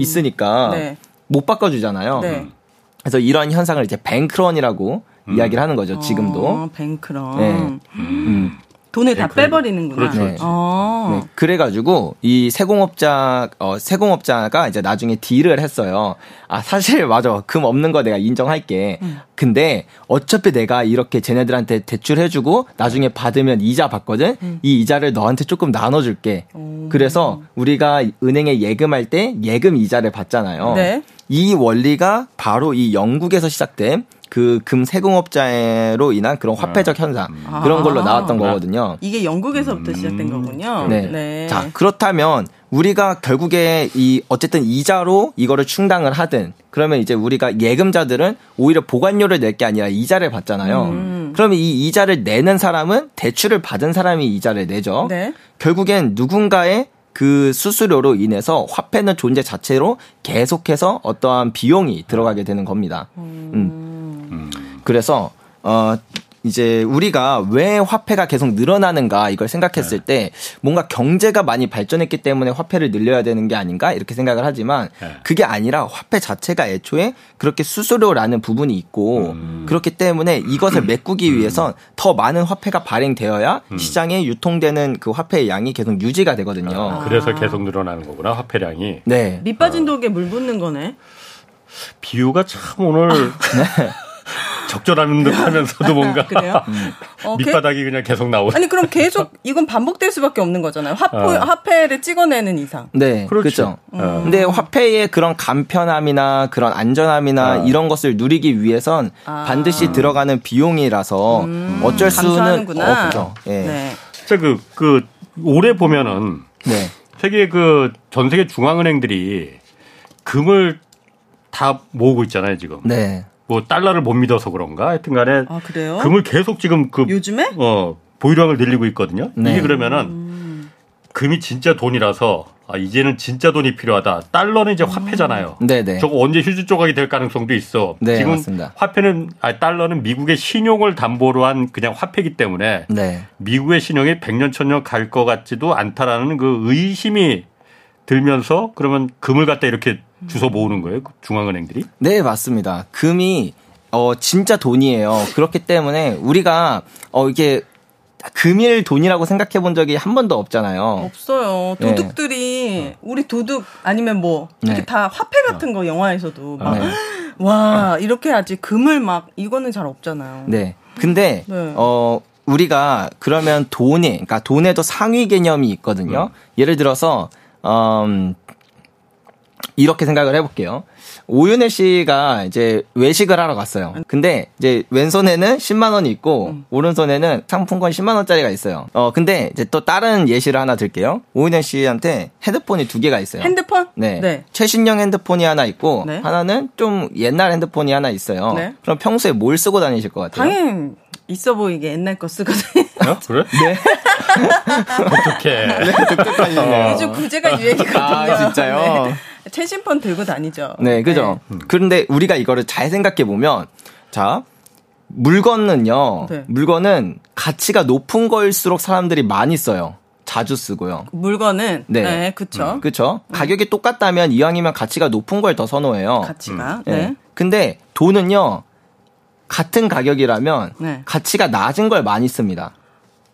[SPEAKER 3] 있으니까
[SPEAKER 4] 네.
[SPEAKER 3] 못 바꿔주잖아요.
[SPEAKER 4] 네.
[SPEAKER 3] 그래서 이런 현상을 이제 뱅크런이라고 이야기를 하는 거죠. 지금도.
[SPEAKER 4] 어, 뱅크런.
[SPEAKER 3] 네. 음.
[SPEAKER 4] 돈을 다
[SPEAKER 2] 뱅크런.
[SPEAKER 4] 빼버리는구나.
[SPEAKER 2] 그렇죠,
[SPEAKER 3] 그렇죠.
[SPEAKER 4] 어.
[SPEAKER 3] 네, 그래가지고 이 세공업자 어 세공업자가 이제 나중에 딜을 했어요. 아 사실 <laughs> 맞아 금 없는 거 내가 인정할게. 근데 어차피 내가 이렇게 쟤네들한테 대출해주고 나중에 받으면 이자 받거든. 이 이자를 너한테 조금 나눠줄게. 그래서 우리가 은행에 예금할 때 예금 이자를 받잖아요.
[SPEAKER 4] 네.
[SPEAKER 3] 이 원리가 바로 이 영국에서 시작된 그 금 세공업자로 인한 그런 화폐적 현상 그런 걸로
[SPEAKER 4] 아.
[SPEAKER 3] 나왔던 거거든요.
[SPEAKER 4] 이게 영국에서부터 시작된 거군요.
[SPEAKER 3] 네. 자, 그렇다면 우리가 결국에 이 어쨌든 이자로 이거를 충당을 하든 그러면 이제 우리가 예금자들은 오히려 보관료를 낼 게 아니라 이자를 받잖아요.
[SPEAKER 4] 음.
[SPEAKER 3] 그러면 이 이자를 내는 사람은 대출을 받은 사람이 이자를 내죠.
[SPEAKER 4] 네.
[SPEAKER 3] 결국엔 누군가의 그 수수료로 인해서 화폐는 존재 자체로 계속해서 어떠한 비용이 들어가게 되는 겁니다. 음. 그래서 어 이제 우리가 왜 화폐가 계속 늘어나는가 이걸 생각했을 때 뭔가 경제가 많이 발전했기 때문에 화폐를 늘려야 되는 게 아닌가 이렇게 생각을 하지만
[SPEAKER 2] 네.
[SPEAKER 3] 그게 아니라 화폐 자체가 애초에 그렇게 수수료라는 부분이 있고 그렇기 때문에 이것을 메꾸기 위해선 더 많은 화폐가 발행되어야 시장에 유통되는 그 화폐의 양이 계속 유지가 되거든요.
[SPEAKER 2] 그래서 계속 늘어나는 거구나 화폐량이.
[SPEAKER 3] 네.
[SPEAKER 4] 밑 빠진 독에 물 붓는 거네.
[SPEAKER 2] 비유가 참 오늘 <laughs> 적절한 듯 하면서도 뭔가
[SPEAKER 4] 그래요? <laughs> 어, 게-
[SPEAKER 2] 밑바닥이 그냥 계속 나오네.
[SPEAKER 4] 아니 그럼 계속 이건 반복될 수밖에 없는 거잖아요. 화폐
[SPEAKER 2] 어.
[SPEAKER 4] 화폐를 찍어내는 이상.
[SPEAKER 3] 네,
[SPEAKER 2] 그렇죠. 어.
[SPEAKER 3] 근데 화폐의 그런 간편함이나 그런 안전함이나
[SPEAKER 2] 어.
[SPEAKER 3] 이런 것을 누리기 위해선
[SPEAKER 4] 아.
[SPEAKER 3] 반드시 들어가는 비용이라서 어쩔 수는. 없죠. 예. 네.
[SPEAKER 4] 네.
[SPEAKER 2] 진짜 그, 그, 올해 보면은
[SPEAKER 3] 네.
[SPEAKER 2] 세계 그 전 세계 중앙은행들이 금을 다 모으고 있잖아요, 지금.
[SPEAKER 3] 네.
[SPEAKER 2] 뭐 달러를 못 믿어서 그런가? 하여튼 간에
[SPEAKER 4] 아 그래요?
[SPEAKER 2] 금을 계속 지금 그
[SPEAKER 4] 요즘에?
[SPEAKER 2] 어, 보유량을 늘리고 있거든요.
[SPEAKER 3] 네.
[SPEAKER 2] 이게 그러면은 금이 진짜 돈이라서 아, 이제는 진짜 돈이 필요하다. 달러는 이제 화폐잖아요.
[SPEAKER 3] 네, 네.
[SPEAKER 2] 저거 언제 휴지 조각이 될 가능성도 있어.
[SPEAKER 3] 네,
[SPEAKER 2] 지금
[SPEAKER 3] 맞습니다.
[SPEAKER 2] 화폐는 아, 달러는 미국의 신용을 담보로 한 그냥 화폐이기 때문에
[SPEAKER 3] 네.
[SPEAKER 2] 미국의 신용이 100년 천년 갈 것 같지도 않다라는 그 의심이 들면서 그러면 금을 갖다 이렇게 주워 모으는 거예요. 그 중앙은행들이.
[SPEAKER 3] 네, 맞습니다. 금이 어 진짜 돈이에요. 그렇기 때문에 우리가 어 이게 금일 돈이라고 생각해 본 적이 한 번도 없잖아요.
[SPEAKER 4] 없어요.
[SPEAKER 3] 네.
[SPEAKER 4] 도둑들이 우리 도둑 아니면 뭐 이렇게
[SPEAKER 3] 네.
[SPEAKER 4] 다 화폐 같은 거 영화에서도 막
[SPEAKER 3] 네. <gasps>
[SPEAKER 4] 와 이렇게 하지 금을 막 이거는 잘 없잖아요.
[SPEAKER 3] 네. 근데
[SPEAKER 4] 네.
[SPEAKER 3] 어 우리가 그러면 돈에 그러니까 돈에도 상위 개념이 있거든요. 예를 들어서 음 이렇게 생각을 해볼게요. 오윤혜 씨가 이제 외식을 하러 갔어요. 근데 이제 왼손에는 10만 원이 있고 오른손에는 상품권 10만 원짜리가 있어요. 어 근데 이제 또 다른 예시를 하나 들게요. 오윤혜 씨한테 핸드폰이 두 개가 있어요.
[SPEAKER 4] 핸드폰?
[SPEAKER 3] 네.
[SPEAKER 4] 네.
[SPEAKER 3] 최신형 핸드폰이 하나 있고
[SPEAKER 4] 네.
[SPEAKER 3] 하나는 좀 옛날 핸드폰이 하나 있어요.
[SPEAKER 4] 네.
[SPEAKER 3] 그럼 평소에 뭘 쓰고 다니실 것 같아요?
[SPEAKER 4] 당연 있어 보이게 옛날 거 쓰거든요.
[SPEAKER 2] 어? <laughs> 그래?
[SPEAKER 3] 네.
[SPEAKER 2] 어떻게?
[SPEAKER 3] 독특하시네요.
[SPEAKER 4] 요즘 구제가 유행이거든요.
[SPEAKER 3] 아, 진짜요?
[SPEAKER 4] 네. 최신폰 들고 다니죠.
[SPEAKER 3] 네, 그죠. 그런데 우리가 이거를 잘 생각해 보면, 자, 물건은요,
[SPEAKER 4] 네.
[SPEAKER 3] 물건은 가치가 높은 거일수록 사람들이 많이 써요. 자주 쓰고요.
[SPEAKER 4] 물건은
[SPEAKER 3] 네.
[SPEAKER 4] 네, 그쵸.
[SPEAKER 3] 그렇죠? 가격이 똑같다면 이왕이면 가치가 높은 걸 더 선호해요.
[SPEAKER 4] 가치가.
[SPEAKER 3] 네.
[SPEAKER 4] 네.
[SPEAKER 3] 근데 돈은요. 같은 가격이라면
[SPEAKER 4] 네.
[SPEAKER 3] 가치가 낮은 걸 많이 씁니다.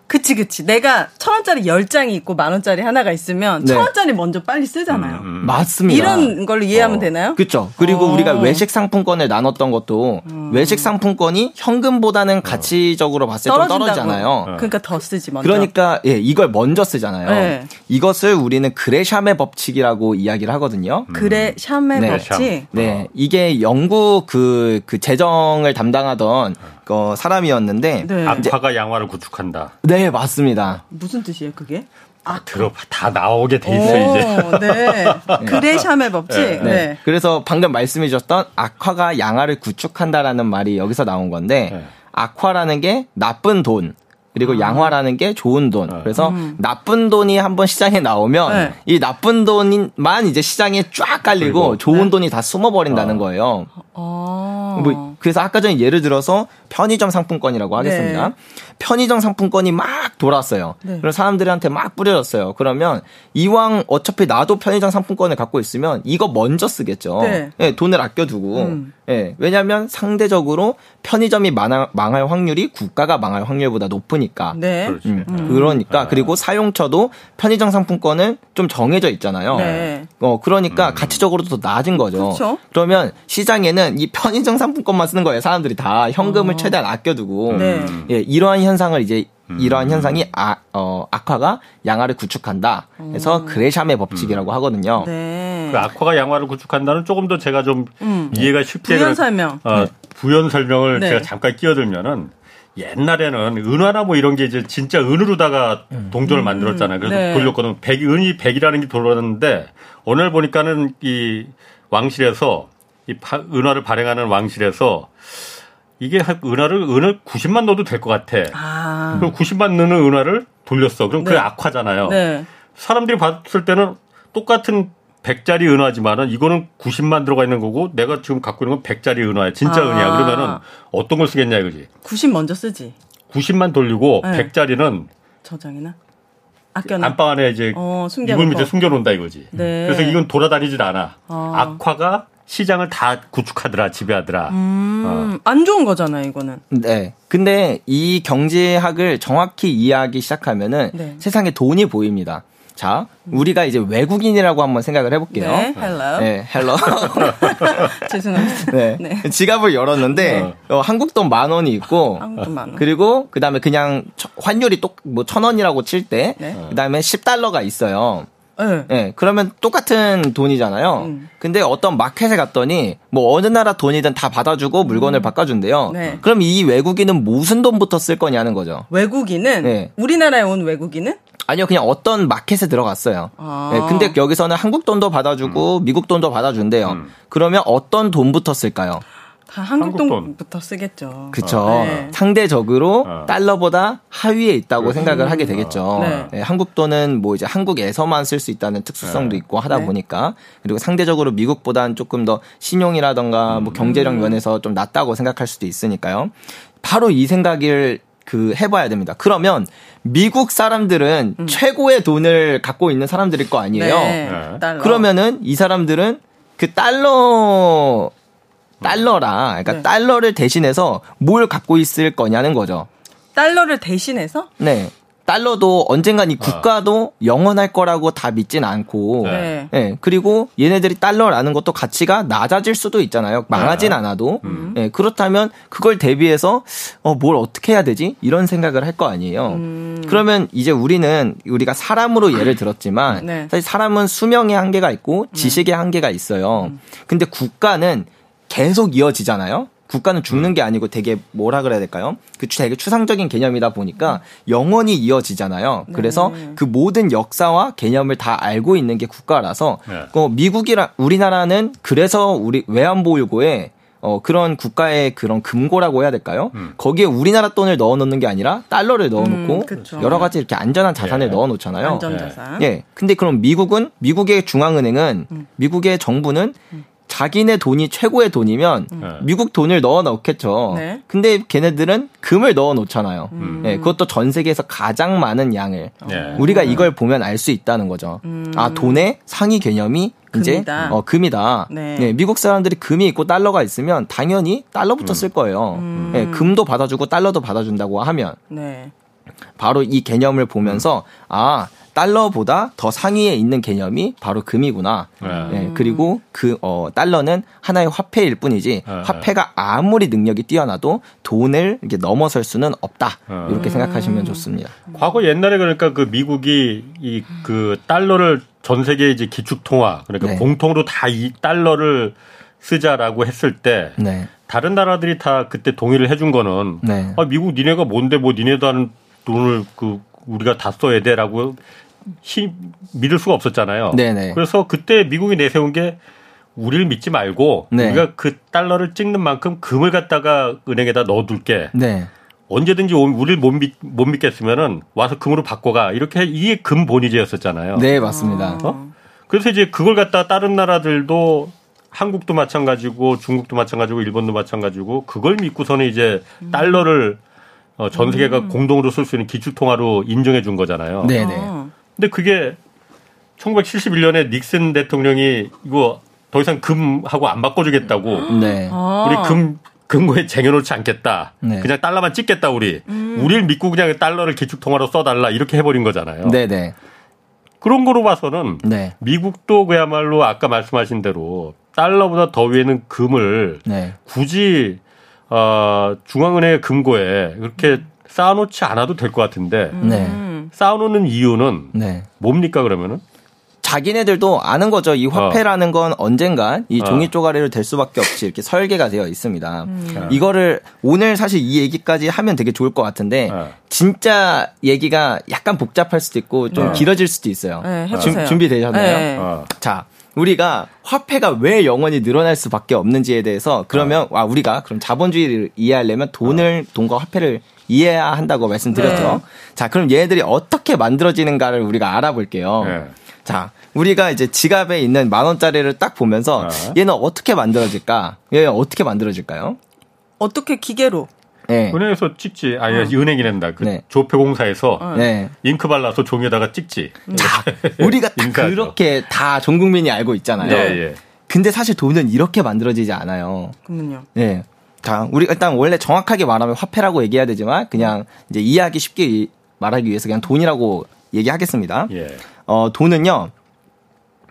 [SPEAKER 4] 그치, 그치. 내가 천 원짜리 열 장이 있고 만 원짜리 하나가 있으면
[SPEAKER 3] 네.
[SPEAKER 4] 천 원짜리 먼저 빨리 쓰잖아요.
[SPEAKER 3] 맞습니다.
[SPEAKER 4] 이런 걸로 이해하면 되나요?
[SPEAKER 3] 그렇죠. 그리고
[SPEAKER 4] 어. 음.
[SPEAKER 3] 우리가 외식 상품권을 나눴던 것도 외식 상품권이 현금보다는 가치적으로 봤을 때. 떨어지잖아요.
[SPEAKER 4] 그러니까 더 쓰지 먼저.
[SPEAKER 3] 그러니까 예, 이걸 먼저 쓰잖아요.
[SPEAKER 4] 네.
[SPEAKER 3] 이것을 우리는 그레샴의 법칙이라고 이야기를 하거든요.
[SPEAKER 4] 그래 샴의
[SPEAKER 3] 네.
[SPEAKER 4] 법칙.
[SPEAKER 3] 네, 이게 영국 그, 그 재정을 담당하던 어, 사람이었는데,
[SPEAKER 4] 네.
[SPEAKER 2] 악화가 양화를 구축한다.
[SPEAKER 3] 네, 맞습니다.
[SPEAKER 4] 무슨 뜻이에요, 그게?
[SPEAKER 2] 아, 들어봐. 다 나오게 돼 있어, 이제.
[SPEAKER 4] 오, 네. <laughs> 그래 샴의 법칙. 네.
[SPEAKER 3] 네. 그래서 방금 말씀해 주셨던 악화가 양화를 구축한다라는 말이 여기서 나온 건데,
[SPEAKER 2] 네.
[SPEAKER 3] 악화라는 게 나쁜 돈, 그리고 양화라는 게 좋은 돈. 그래서 나쁜 돈이 한번 시장에 나오면
[SPEAKER 4] 네.
[SPEAKER 3] 이 나쁜 돈만 이제 시장에 쫙 깔리고 좋은 돈이 다 숨어버린다는 거예요.
[SPEAKER 4] 어.
[SPEAKER 3] 뭐 그래서 아까 전에 예를 들어서 편의점 상품권이라고 하겠습니다.
[SPEAKER 4] 네.
[SPEAKER 3] 편의점 상품권이 막 돌았어요.
[SPEAKER 4] 네.
[SPEAKER 3] 그래서 사람들한테 막 뿌려졌어요. 그러면 이왕 어차피 나도 편의점 상품권을 갖고 있으면 이거 먼저 쓰겠죠.
[SPEAKER 4] 네.
[SPEAKER 3] 예, 돈을 아껴두고.
[SPEAKER 4] 음.
[SPEAKER 3] 예, 왜냐하면 상대적으로 편의점이 망할, 망할 확률이 국가가 망할 확률보다 높으니까.
[SPEAKER 4] 네.
[SPEAKER 2] 그렇지.
[SPEAKER 3] 음, 그러니까 그리고 사용처도 편의점 상품권은 좀 정해져 있잖아요.
[SPEAKER 4] 네.
[SPEAKER 3] 어 그러니까 가치적으로도 더 낮은 거죠.
[SPEAKER 4] 그쵸.
[SPEAKER 3] 그러면 시장에는 이 편의점 상품권만 쓰는 거예요. 사람들이 다 현금을 최대한 아껴두고
[SPEAKER 4] 네.
[SPEAKER 3] 예, 이러한 현상을 이제 이러한 현상이 아, 어, 악화가 양화를 구축한다. 그래서 그레샴의 법칙이라고 하거든요.
[SPEAKER 4] 네.
[SPEAKER 2] 그 악화가 양화를 구축한다는 조금 더 제가 좀
[SPEAKER 4] 음.
[SPEAKER 2] 이해가 쉽게
[SPEAKER 4] 부연
[SPEAKER 2] 그-
[SPEAKER 4] 설명.
[SPEAKER 2] 어, 부연 설명을
[SPEAKER 4] 네.
[SPEAKER 2] 제가 잠깐 끼어들면은 옛날에는 은화나 뭐 이런 게 이제 진짜 은으로다가 동전을 만들었잖아요. 그래서
[SPEAKER 4] 네.
[SPEAKER 2] 돌렸거든. 백 은이 백이라는 게 돌았는데 오늘 보니까는 이 왕실에서 이 파- 은화를 발행하는 왕실에서 이게 한 은화를 은을 90만 넣어도 될 것 같아.
[SPEAKER 4] 아.
[SPEAKER 2] 그럼 90만 넣는 은화를 돌렸어. 그럼 그게
[SPEAKER 4] 네.
[SPEAKER 2] 악화잖아요.
[SPEAKER 4] 네.
[SPEAKER 2] 사람들이 봤을 때는 똑같은 100짜리 은화지만은 이거는 90만 들어가 있는 거고 내가 지금 갖고 있는 건 100짜리 은화야. 진짜
[SPEAKER 4] 아.
[SPEAKER 2] 은이야. 그러면은 어떤 걸 쓰겠냐 이거지.
[SPEAKER 4] 90 먼저 쓰지.
[SPEAKER 2] 90만 돌리고
[SPEAKER 4] 네.
[SPEAKER 2] 100짜리는
[SPEAKER 4] 저장이나 아껴놔.
[SPEAKER 2] 안방 안에 이제
[SPEAKER 4] 어.
[SPEAKER 2] 이불 밑에 숨겨놓는다 이거지.
[SPEAKER 4] 네.
[SPEAKER 2] 그래서 이건 돌아다니질 않아.
[SPEAKER 4] 아.
[SPEAKER 2] 악화가 시장을 다 구축하더라, 지배하더라.
[SPEAKER 4] 음, 안 좋은 거잖아요, 이거는.
[SPEAKER 3] 네. 근데 이 경제학을 정확히 이해하기 시작하면은
[SPEAKER 4] 네.
[SPEAKER 3] 세상에 돈이 보입니다. 자, 우리가 이제 외국인이라고 한번 생각을 해볼게요.
[SPEAKER 4] 네, hello.
[SPEAKER 3] 네, hello. <laughs>
[SPEAKER 4] 죄송합니다.
[SPEAKER 3] 네.
[SPEAKER 4] 네.
[SPEAKER 3] 지갑을 열었는데 어, 한국 돈 만 원이 있고
[SPEAKER 4] 한국 돈 만 원.
[SPEAKER 3] 그리고 그 다음에 그냥 처- 환율이 똑뭐천 원이라고 칠 때
[SPEAKER 4] 네.
[SPEAKER 3] 그 다음에 10달러가 있어요.
[SPEAKER 4] 네.
[SPEAKER 3] 예, 그러면 똑같은 돈이잖아요.
[SPEAKER 4] 음.
[SPEAKER 3] 근데 어떤 마켓에 갔더니 뭐 어느 나라 돈이든 다 받아주고 물건을 바꿔준대요.
[SPEAKER 4] 네.
[SPEAKER 3] 그럼 이 외국인은 무슨 돈부터 쓸 거냐는 거죠.
[SPEAKER 4] 외국인은
[SPEAKER 3] 네.
[SPEAKER 4] 우리나라에 온 외국인은
[SPEAKER 3] 아니요, 그냥 어떤 마켓에 들어갔어요.
[SPEAKER 4] 아.
[SPEAKER 3] 예, 근데 여기서는 한국 돈도 받아주고 미국 돈도 받아준대요.
[SPEAKER 2] 음.
[SPEAKER 3] 그러면 어떤 돈부터 쓸까요?
[SPEAKER 4] 다 한국
[SPEAKER 2] 한국 돈.
[SPEAKER 4] 돈부터 쓰겠죠.
[SPEAKER 3] 그쵸.
[SPEAKER 4] 네.
[SPEAKER 3] 상대적으로
[SPEAKER 2] 어.
[SPEAKER 3] 달러보다 하위에 있다고 생각을 하게 되겠죠.
[SPEAKER 4] 네.
[SPEAKER 3] 예, 한국 돈은 뭐 이제 한국에서만 쓸 수 있다는 특수성도
[SPEAKER 2] 네.
[SPEAKER 3] 있고 하다
[SPEAKER 4] 네.
[SPEAKER 3] 보니까 그리고 상대적으로 미국보다는 조금 더 신용이라던가 뭐 경제력 면에서 좀 낮다고 생각할 수도 있으니까요. 바로 이 생각을 그 해봐야 됩니다. 그러면 미국 사람들은 최고의 돈을 갖고 있는 사람들일 거 아니에요.
[SPEAKER 4] 네.
[SPEAKER 2] 네.
[SPEAKER 3] 그러면은 이 사람들은 그 달러 달러라 그러니까
[SPEAKER 4] 네.
[SPEAKER 3] 달러를 대신해서 뭘 갖고 있을 거냐는 거죠.
[SPEAKER 4] 달러를 대신해서
[SPEAKER 3] 네. 달러도 언젠간 이 국가도 영원할 거라고 다 믿진 않고,
[SPEAKER 4] 네.
[SPEAKER 3] 예, 그리고 얘네들이 달러라는 것도 가치가 낮아질 수도 있잖아요. 망하진 않아도. 예, 그렇다면 그걸 대비해서, 어, 뭘 어떻게 해야 되지? 이런 생각을 할 거 아니에요. 그러면 이제 우리는, 우리가 사람으로 예를 들었지만,
[SPEAKER 4] 네.
[SPEAKER 3] 사실 사람은 수명의 한계가 있고 지식의 한계가 있어요. 근데 국가는 계속 이어지잖아요. 국가는 죽는 게 아니고 되게 뭐라 그래야 될까요? 그 되게 추상적인 개념이다 보니까 영원히 이어지잖아요. 그래서 그 모든 역사와 개념을 다 알고 있는 게 국가라서
[SPEAKER 2] 네.
[SPEAKER 3] 그 미국이랑 우리나라는 그래서 우리 외환보유고에 어, 그런 국가의 그런 금고라고 해야 될까요? 거기에 우리나라 돈을 넣어 놓는 게 아니라 달러를 넣어 놓고
[SPEAKER 4] 음.
[SPEAKER 3] 여러 가지 이렇게 안전한 자산을
[SPEAKER 2] 예.
[SPEAKER 3] 넣어 놓잖아요.
[SPEAKER 4] 안전자산.
[SPEAKER 3] 예. 근데 그럼 미국은 미국의 중앙은행은 미국의 정부는 자기네 돈이 최고의 돈이면
[SPEAKER 2] 네.
[SPEAKER 3] 미국 돈을 넣어 놓겠죠.
[SPEAKER 4] 네.
[SPEAKER 3] 근데 걔네들은 금을 넣어 놓잖아요.
[SPEAKER 4] 음.
[SPEAKER 3] 예, 그것도 전 세계에서 가장 많은 양을
[SPEAKER 2] 네.
[SPEAKER 3] 우리가 이걸 보면 알 수 있다는 거죠. 아 돈의 상위 개념이 이제
[SPEAKER 4] 음. 금이다.
[SPEAKER 3] 어, 금이다.
[SPEAKER 4] 네.
[SPEAKER 3] 네, 미국 사람들이 금이 있고 달러가 있으면 당연히 달러부터 쓸 거예요. 예, 금도 받아주고 달러도 받아준다고 하면
[SPEAKER 4] 네.
[SPEAKER 3] 바로 이 개념을 보면서 아 달러보다 더 상위에 있는 개념이 바로 금이구나.
[SPEAKER 2] 네.
[SPEAKER 3] 예, 그리고 그 어, 달러는 하나의 화폐일 뿐이지
[SPEAKER 2] 네.
[SPEAKER 3] 화폐가 아무리 능력이 뛰어나도 돈을 이렇게 넘어설 수는 없다.
[SPEAKER 2] 네.
[SPEAKER 3] 이렇게 생각하시면 좋습니다.
[SPEAKER 2] 과거 옛날에 그러니까 그 미국이 이 그 달러를 전 세계 이제 기축 통화 그러니까
[SPEAKER 3] 네.
[SPEAKER 2] 공통으로 다 이 달러를 쓰자라고 했을 때
[SPEAKER 3] 네.
[SPEAKER 2] 다른 나라들이 다 그때 동의를 해준 거는
[SPEAKER 3] 네.
[SPEAKER 2] 아, 미국 니네가 뭔데 뭐 니네도 하는 돈을 그 우리가 다 써야 돼라고 히, 믿을 수가 없었잖아요.
[SPEAKER 3] 네네.
[SPEAKER 2] 그래서 그때 미국이 내세운 게 우리를 믿지 말고
[SPEAKER 3] 네.
[SPEAKER 2] 우리가 그 달러를 찍는 만큼 금을 갖다가 은행에다 넣어둘게.
[SPEAKER 3] 네.
[SPEAKER 2] 언제든지 오- 우리를 못, 믿, 못 믿겠으면은 와서 금으로 바꿔가 이렇게 이게 금 본위제였었잖아요.
[SPEAKER 3] 네, 맞습니다.
[SPEAKER 2] 어? 그래서 이제 그걸 갖다 다른 나라들도 한국도 마찬가지고 중국도 마찬가지고 일본도 마찬가지고 그걸 믿고서는 이제 달러를 어, 전 세계가 공동으로 쓸 수 있는 기축 통화로 인정해 준 거잖아요.
[SPEAKER 3] 네, 네.
[SPEAKER 4] 어.
[SPEAKER 2] 근데 그게 1971년에 닉슨 대통령이 이거 더 이상 금하고 안 바꿔주겠다고
[SPEAKER 3] 네.
[SPEAKER 4] 아.
[SPEAKER 2] 우리 금 금고에 쟁여놓지 않겠다.
[SPEAKER 3] 네.
[SPEAKER 2] 그냥 달러만 찍겠다 우리.
[SPEAKER 4] 음.
[SPEAKER 2] 우리를 믿고 그냥 달러를 기축 통화로 써달라 이렇게 해버린 거잖아요.
[SPEAKER 3] 네, 네.
[SPEAKER 2] 그런 거로 봐서는
[SPEAKER 3] 네.
[SPEAKER 2] 미국도 그야말로 아까 말씀하신 대로 달러보다 더 위에는 금을
[SPEAKER 3] 네.
[SPEAKER 2] 굳이 어, 중앙은행의 금고에 그렇게 쌓아놓지 않아도 될 것 같은데
[SPEAKER 3] 네.
[SPEAKER 4] 음.
[SPEAKER 2] 쌓아놓는 이유는
[SPEAKER 3] 네.
[SPEAKER 2] 뭡니까 그러면은?
[SPEAKER 3] 자기네들도 아는 거죠. 이 화폐라는 건 언젠간 이
[SPEAKER 2] 어.
[SPEAKER 3] 종이 쪼가리로 될 수밖에 없이 이렇게 설계가 되어 있습니다.
[SPEAKER 2] 음.
[SPEAKER 3] 이거를 오늘 사실 이 얘기까지 하면 되게 좋을 것 같은데
[SPEAKER 2] 어.
[SPEAKER 3] 진짜 얘기가 약간 복잡할 수도 있고 좀
[SPEAKER 2] 네.
[SPEAKER 3] 길어질 수도 있어요.
[SPEAKER 4] 네.
[SPEAKER 3] 준- 준비되셨나요?
[SPEAKER 4] 네.
[SPEAKER 2] 어.
[SPEAKER 3] 자, 우리가 화폐가 왜 영원히 늘어날 수밖에 없는지에 대해서 그러면 와 우리가 그럼 자본주의를 이해하려면 돈을 돈과 화폐를 이해해야 한다고 말씀드렸죠.
[SPEAKER 4] 네.
[SPEAKER 3] 자, 그럼 얘네들이 어떻게 만들어지는가를 우리가 알아볼게요.
[SPEAKER 2] 네.
[SPEAKER 3] 자, 우리가 이제 지갑에 있는 만 원짜리를 딱 보면서
[SPEAKER 2] 네.
[SPEAKER 3] 얘는 어떻게 만들어질까? 얘는 어떻게 만들어질까요?
[SPEAKER 4] 어떻게 기계로?
[SPEAKER 3] 네.
[SPEAKER 2] 은행에서 찍지. 아니 은행이란다. 그
[SPEAKER 3] 네.
[SPEAKER 2] 조폐공사에서
[SPEAKER 3] 네.
[SPEAKER 2] 잉크 발라서 종이에다가 찍지.
[SPEAKER 3] 자, <laughs> 우리가 딱
[SPEAKER 2] 인사하죠.
[SPEAKER 3] 그렇게 다 전 국민이 알고 있잖아요.
[SPEAKER 2] 예, 예.
[SPEAKER 3] 근데 사실 돈은 이렇게 만들어지지 않아요.
[SPEAKER 4] 그러면요.
[SPEAKER 3] 네. 자, 우리 일단 원래 정확하게 말하면 화폐라고 얘기해야 되지만 그냥 이제 이해하기 쉽게 이- 말하기 위해서 그냥 돈이라고 얘기하겠습니다.
[SPEAKER 2] 예.
[SPEAKER 3] 어, 돈은요.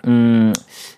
[SPEAKER 3] 음,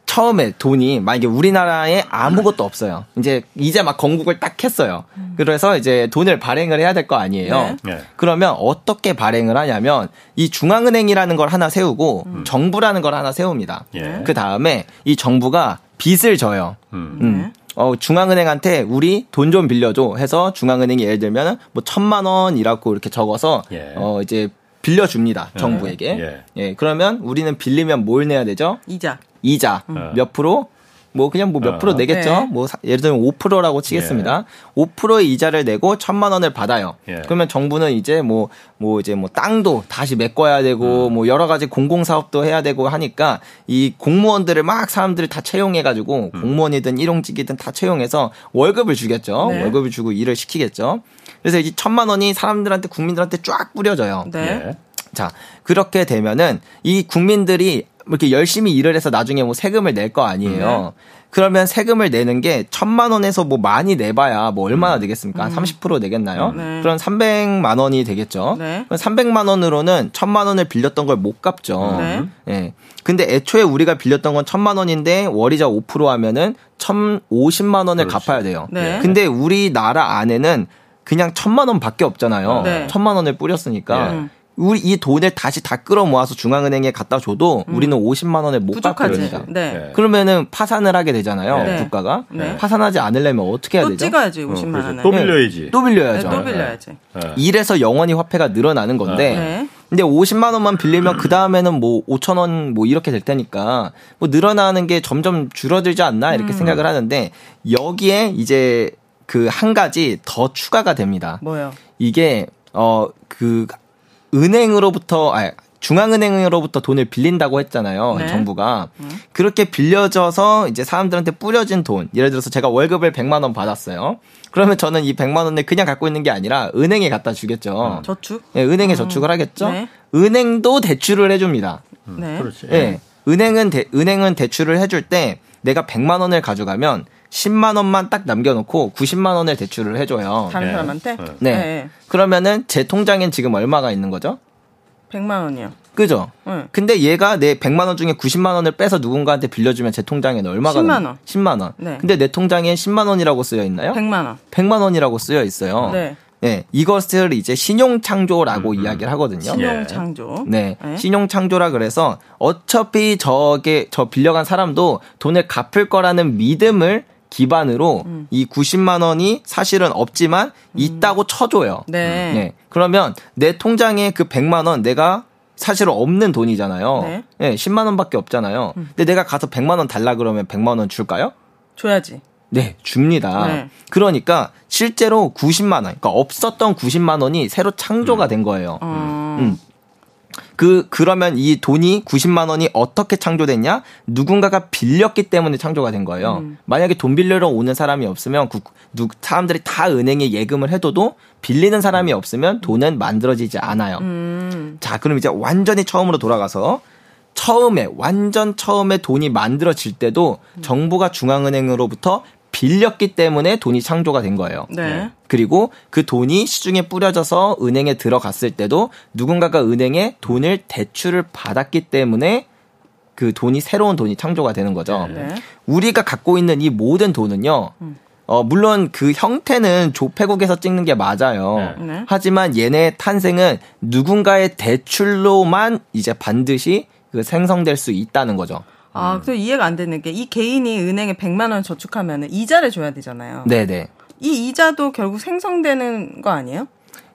[SPEAKER 3] 처음에 돈이 만약에 우리나라에 아무것도 없어요. 이제 이제 막 건국을 딱 했어요. 그래서 이제 돈을 발행을 해야 될 거 아니에요.
[SPEAKER 4] 네.
[SPEAKER 2] 네.
[SPEAKER 3] 그러면 어떻게 발행을 하냐면 이 중앙은행이라는 걸 하나 세우고 정부라는 걸 하나 세웁니다.
[SPEAKER 2] 예.
[SPEAKER 3] 그 다음에 이 정부가 빚을 져요.
[SPEAKER 2] 음.
[SPEAKER 3] 음. 어, 중앙은행한테 우리 돈 좀 빌려줘 해서 중앙은행이 예를 들면 뭐 천만 원이라고 이렇게 적어서
[SPEAKER 2] 예.
[SPEAKER 3] 어, 이제 빌려줍니다. 정부에게.
[SPEAKER 2] 예.
[SPEAKER 3] 예. 그러면 우리는 빌리면 뭘 내야 되죠?
[SPEAKER 4] 이자.
[SPEAKER 3] 이자. 몇 프로? 뭐 그냥 뭐몇
[SPEAKER 2] 어.
[SPEAKER 3] 프로 내겠죠.
[SPEAKER 4] 네.
[SPEAKER 3] 뭐 사- 예를 들면 5%라고 치겠습니다. 5%의 이자를 내고 천만 원을 받아요.
[SPEAKER 2] 예.
[SPEAKER 3] 그러면 정부는 이제 뭐뭐 이제 뭐 땅도 다시 메꿔야 되고 뭐 여러 가지 공공 사업도 해야 되고 하니까 이 공무원들을 막 사람들이 다 채용해 가지고 공무원이든 일용직이든 다 채용해서 월급을 주겠죠.
[SPEAKER 4] 네.
[SPEAKER 3] 월급을 주고 일을 시키겠죠. 그래서 이 천만 원이 사람들한테 국민들한테 쫙 뿌려져요.
[SPEAKER 4] 네.
[SPEAKER 2] 예.
[SPEAKER 3] 자, 그렇게 되면은 이 국민들이 이렇게 열심히 일을 해서 나중에 뭐 세금을 낼 거 아니에요. 그러면 세금을 내는 게 천만 원에서 뭐 많이 내봐야 뭐 얼마나 되겠습니까? 한30% 내겠나요?
[SPEAKER 4] 네.
[SPEAKER 3] 그럼 300만 원이 되겠죠.
[SPEAKER 4] 네.
[SPEAKER 3] 그럼 300만 원으로는 천만 원을 빌렸던 걸 못 갚죠.
[SPEAKER 4] 네.
[SPEAKER 3] 예. 근데 애초에 우리가 빌렸던 건 천만 원인데 월이자 5% 하면은 1,050만 원을
[SPEAKER 2] 그렇지.
[SPEAKER 3] 갚아야 돼요.
[SPEAKER 4] 네.
[SPEAKER 3] 근데 우리나라 안에는 그냥 천만 원밖에 없잖아요.
[SPEAKER 4] 네.
[SPEAKER 3] 천만 원을 뿌렸으니까
[SPEAKER 2] 예.
[SPEAKER 3] 우리 이 돈을 다시 다 끌어 모아서 중앙은행에 갖다 줘도 우리는 50만 원을 못
[SPEAKER 4] 음. 부족하지.
[SPEAKER 3] 됩니다.
[SPEAKER 4] 네.
[SPEAKER 2] 네.
[SPEAKER 3] 그러면은 파산을 하게 되잖아요.
[SPEAKER 4] 네.
[SPEAKER 3] 국가가
[SPEAKER 4] 네.
[SPEAKER 3] 파산하지 않으려면 어떻게 해야
[SPEAKER 4] 또
[SPEAKER 3] 되죠?
[SPEAKER 4] 찍어야지
[SPEAKER 2] 어,
[SPEAKER 4] 50만
[SPEAKER 2] 그래서
[SPEAKER 4] 원을.
[SPEAKER 2] 또
[SPEAKER 3] 네.
[SPEAKER 2] 빌려야지.
[SPEAKER 3] 또 빌려야죠.
[SPEAKER 4] 네, 또 빌려야지.
[SPEAKER 2] 예.
[SPEAKER 3] 이래서 영원히 화폐가 늘어나는 건데
[SPEAKER 4] 네.
[SPEAKER 3] 근데 50만 원만 빌리면 그 다음에는 뭐 5천 원 뭐 이렇게 될 테니까 뭐 늘어나는 게 점점 줄어들지 않나 이렇게
[SPEAKER 4] 음.
[SPEAKER 3] 생각을 하는데 여기에 이제 그 한 가지 더 추가가 됩니다.
[SPEAKER 4] 뭐요?
[SPEAKER 3] 이게 어그 은행으로부터 아 중앙은행으로부터 돈을 빌린다고 했잖아요.
[SPEAKER 4] 네.
[SPEAKER 3] 정부가. 그렇게 빌려져서 이제 사람들한테 뿌려진 돈. 예를 들어서 제가 월급을 100만 원 받았어요. 그러면 저는 이 100만 원을 그냥 갖고 있는 게 아니라 은행에 갖다 주겠죠.
[SPEAKER 4] 저축.
[SPEAKER 3] 예, 은행에 저축을 하겠죠.
[SPEAKER 4] 네.
[SPEAKER 3] 은행도 대출을 해 줍니다.
[SPEAKER 4] 네.
[SPEAKER 2] 그렇지.
[SPEAKER 3] 예. 은행은 대, 은행은 대출을 해줄 때 내가 100만 원을 가져가면 10만 원만 딱 남겨놓고 90만 원을 대출을 해줘요.
[SPEAKER 4] 다른
[SPEAKER 2] 네.
[SPEAKER 4] 사람한테?
[SPEAKER 3] 네.
[SPEAKER 4] 네.
[SPEAKER 3] 그러면은 제 통장엔 지금 얼마가 있는 거죠?
[SPEAKER 4] 100만 원이요.
[SPEAKER 3] 그죠?
[SPEAKER 4] 네.
[SPEAKER 3] 근데 얘가 내 100만 원 중에 90만 원을 빼서 누군가한테 빌려주면 제 통장에는 얼마가
[SPEAKER 4] 10만
[SPEAKER 3] 남-
[SPEAKER 4] 원.
[SPEAKER 3] 10만 원.
[SPEAKER 4] 네.
[SPEAKER 3] 근데 내 통장엔 10만 원이라고 쓰여 있나요?
[SPEAKER 4] 100만 원.
[SPEAKER 3] 100만 원이라고 쓰여 있어요.
[SPEAKER 4] 네.
[SPEAKER 3] 네, 이것을 이제 신용 창조라고 이야기를 하거든요.
[SPEAKER 4] 신용
[SPEAKER 2] 예.
[SPEAKER 4] 창조.
[SPEAKER 3] 네,
[SPEAKER 4] 네.
[SPEAKER 3] 신용 창조라 그래서 어차피 저게 저 빌려간 사람도 돈을 갚을 거라는 믿음을 기반으로
[SPEAKER 4] 음.
[SPEAKER 3] 이 90만 원이 사실은 없지만 있다고 쳐줘요.
[SPEAKER 4] 네.
[SPEAKER 3] 네. 그러면 내 통장에 그 100만 원 내가 사실은 없는 돈이잖아요.
[SPEAKER 4] 네.
[SPEAKER 3] 네. 10만 원밖에 없잖아요. 근데 내가 가서 100만 원 달라 그러면 100만 원 줄까요?
[SPEAKER 4] 줘야지.
[SPEAKER 3] 네, 줍니다.
[SPEAKER 4] 네.
[SPEAKER 3] 그러니까 실제로 90만 원, 그러니까 없었던 90만 원이 새로 창조가 된 거예요.
[SPEAKER 4] 어.
[SPEAKER 3] 음. 그 그러면 이 돈이 90만 원이 어떻게 창조됐냐? 누군가가 빌렸기 때문에 창조가 된 거예요. 만약에 돈 빌리러 오는 사람이 없으면 그, 누, 사람들이 다 은행에 예금을 해둬도 빌리는 사람이 없으면 돈은 만들어지지 않아요.
[SPEAKER 4] 음.
[SPEAKER 3] 자, 그럼 이제 완전히 처음으로 돌아가서 처음에 완전 처음에 돈이 만들어질 때도 정부가 중앙은행으로부터 빌렸기 때문에 돈이 창조가 된 거예요.
[SPEAKER 4] 네.
[SPEAKER 3] 그리고 그 돈이 시중에 뿌려져서 은행에 들어갔을 때도 누군가가 은행에 돈을 대출을 받았기 때문에 그 돈이 새로운 돈이 창조가 되는 거죠.
[SPEAKER 4] 네.
[SPEAKER 3] 우리가 갖고 있는 이 모든 돈은요. 어, 물론 그 형태는 조폐국에서 찍는 게 맞아요.
[SPEAKER 2] 네.
[SPEAKER 4] 네.
[SPEAKER 3] 하지만 얘네 탄생은 누군가의 대출로만 이제 반드시 그 생성될 수 있다는 거죠.
[SPEAKER 4] 아, 또 이해가 안 되는 게 이 개인이 은행에 100만 원 저축하면 이자를 줘야 되잖아요.
[SPEAKER 3] 네네.
[SPEAKER 4] 이 이자도 결국 생성되는 거 아니에요?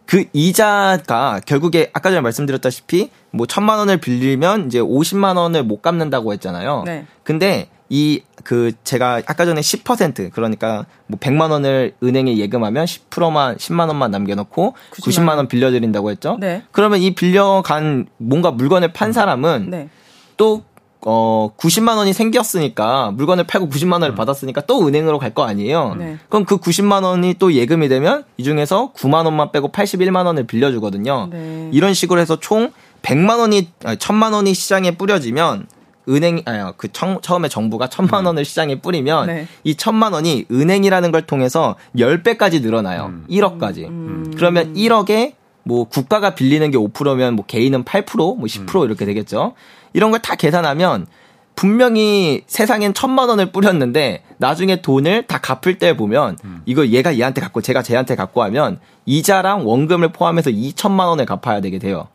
[SPEAKER 3] 그 이자가 결국에 아까 전에 말씀드렸다시피 뭐 천만 원을 빌리면 이제 50만 원을 못 갚는다고 했잖아요.
[SPEAKER 4] 네.
[SPEAKER 3] 근데 이 그 제가 아까 전에 10% 그러니까 뭐 100만 원을 은행에 예금하면 10%만 10만 원만 남겨 놓고 90만 원 빌려 드린다고 했죠?
[SPEAKER 4] 네.
[SPEAKER 3] 그러면 이 빌려간 뭔가 물건을 판 사람은
[SPEAKER 4] 네.
[SPEAKER 3] 또 어, 90만 원이 생겼으니까 물건을 팔고 90만 원을 받았으니까 또 은행으로 갈 거 아니에요.
[SPEAKER 4] 네.
[SPEAKER 3] 그럼 그 90만 원이 또 예금이 되면 이 중에서 9만 원만 빼고 81만 원을 빌려주거든요.
[SPEAKER 4] 네.
[SPEAKER 3] 이런 식으로 해서 총 100만 원이 아니, 1000만 원이 시장에 뿌려지면 은행 아니 그 청, 처음에 정부가 1000만 원을 시장에 뿌리면
[SPEAKER 4] 네.
[SPEAKER 3] 이 1000만 원이 은행이라는 걸 통해서 10배까지 늘어나요. 1억까지.
[SPEAKER 4] 음.
[SPEAKER 3] 그러면 1억에 뭐 국가가 빌리는 게 5%면 뭐 개인은 8%, 뭐10% 이렇게 되겠죠. 이런 걸 다 계산하면 분명히 세상엔 천만 원을 뿌렸는데 나중에 돈을 다 갚을 때 보면 이거 얘가 얘한테 갖고 제가 쟤한테 갖고 하면 이자랑 원금을 포함해서 2천만 원을 갚아야 되게 돼요.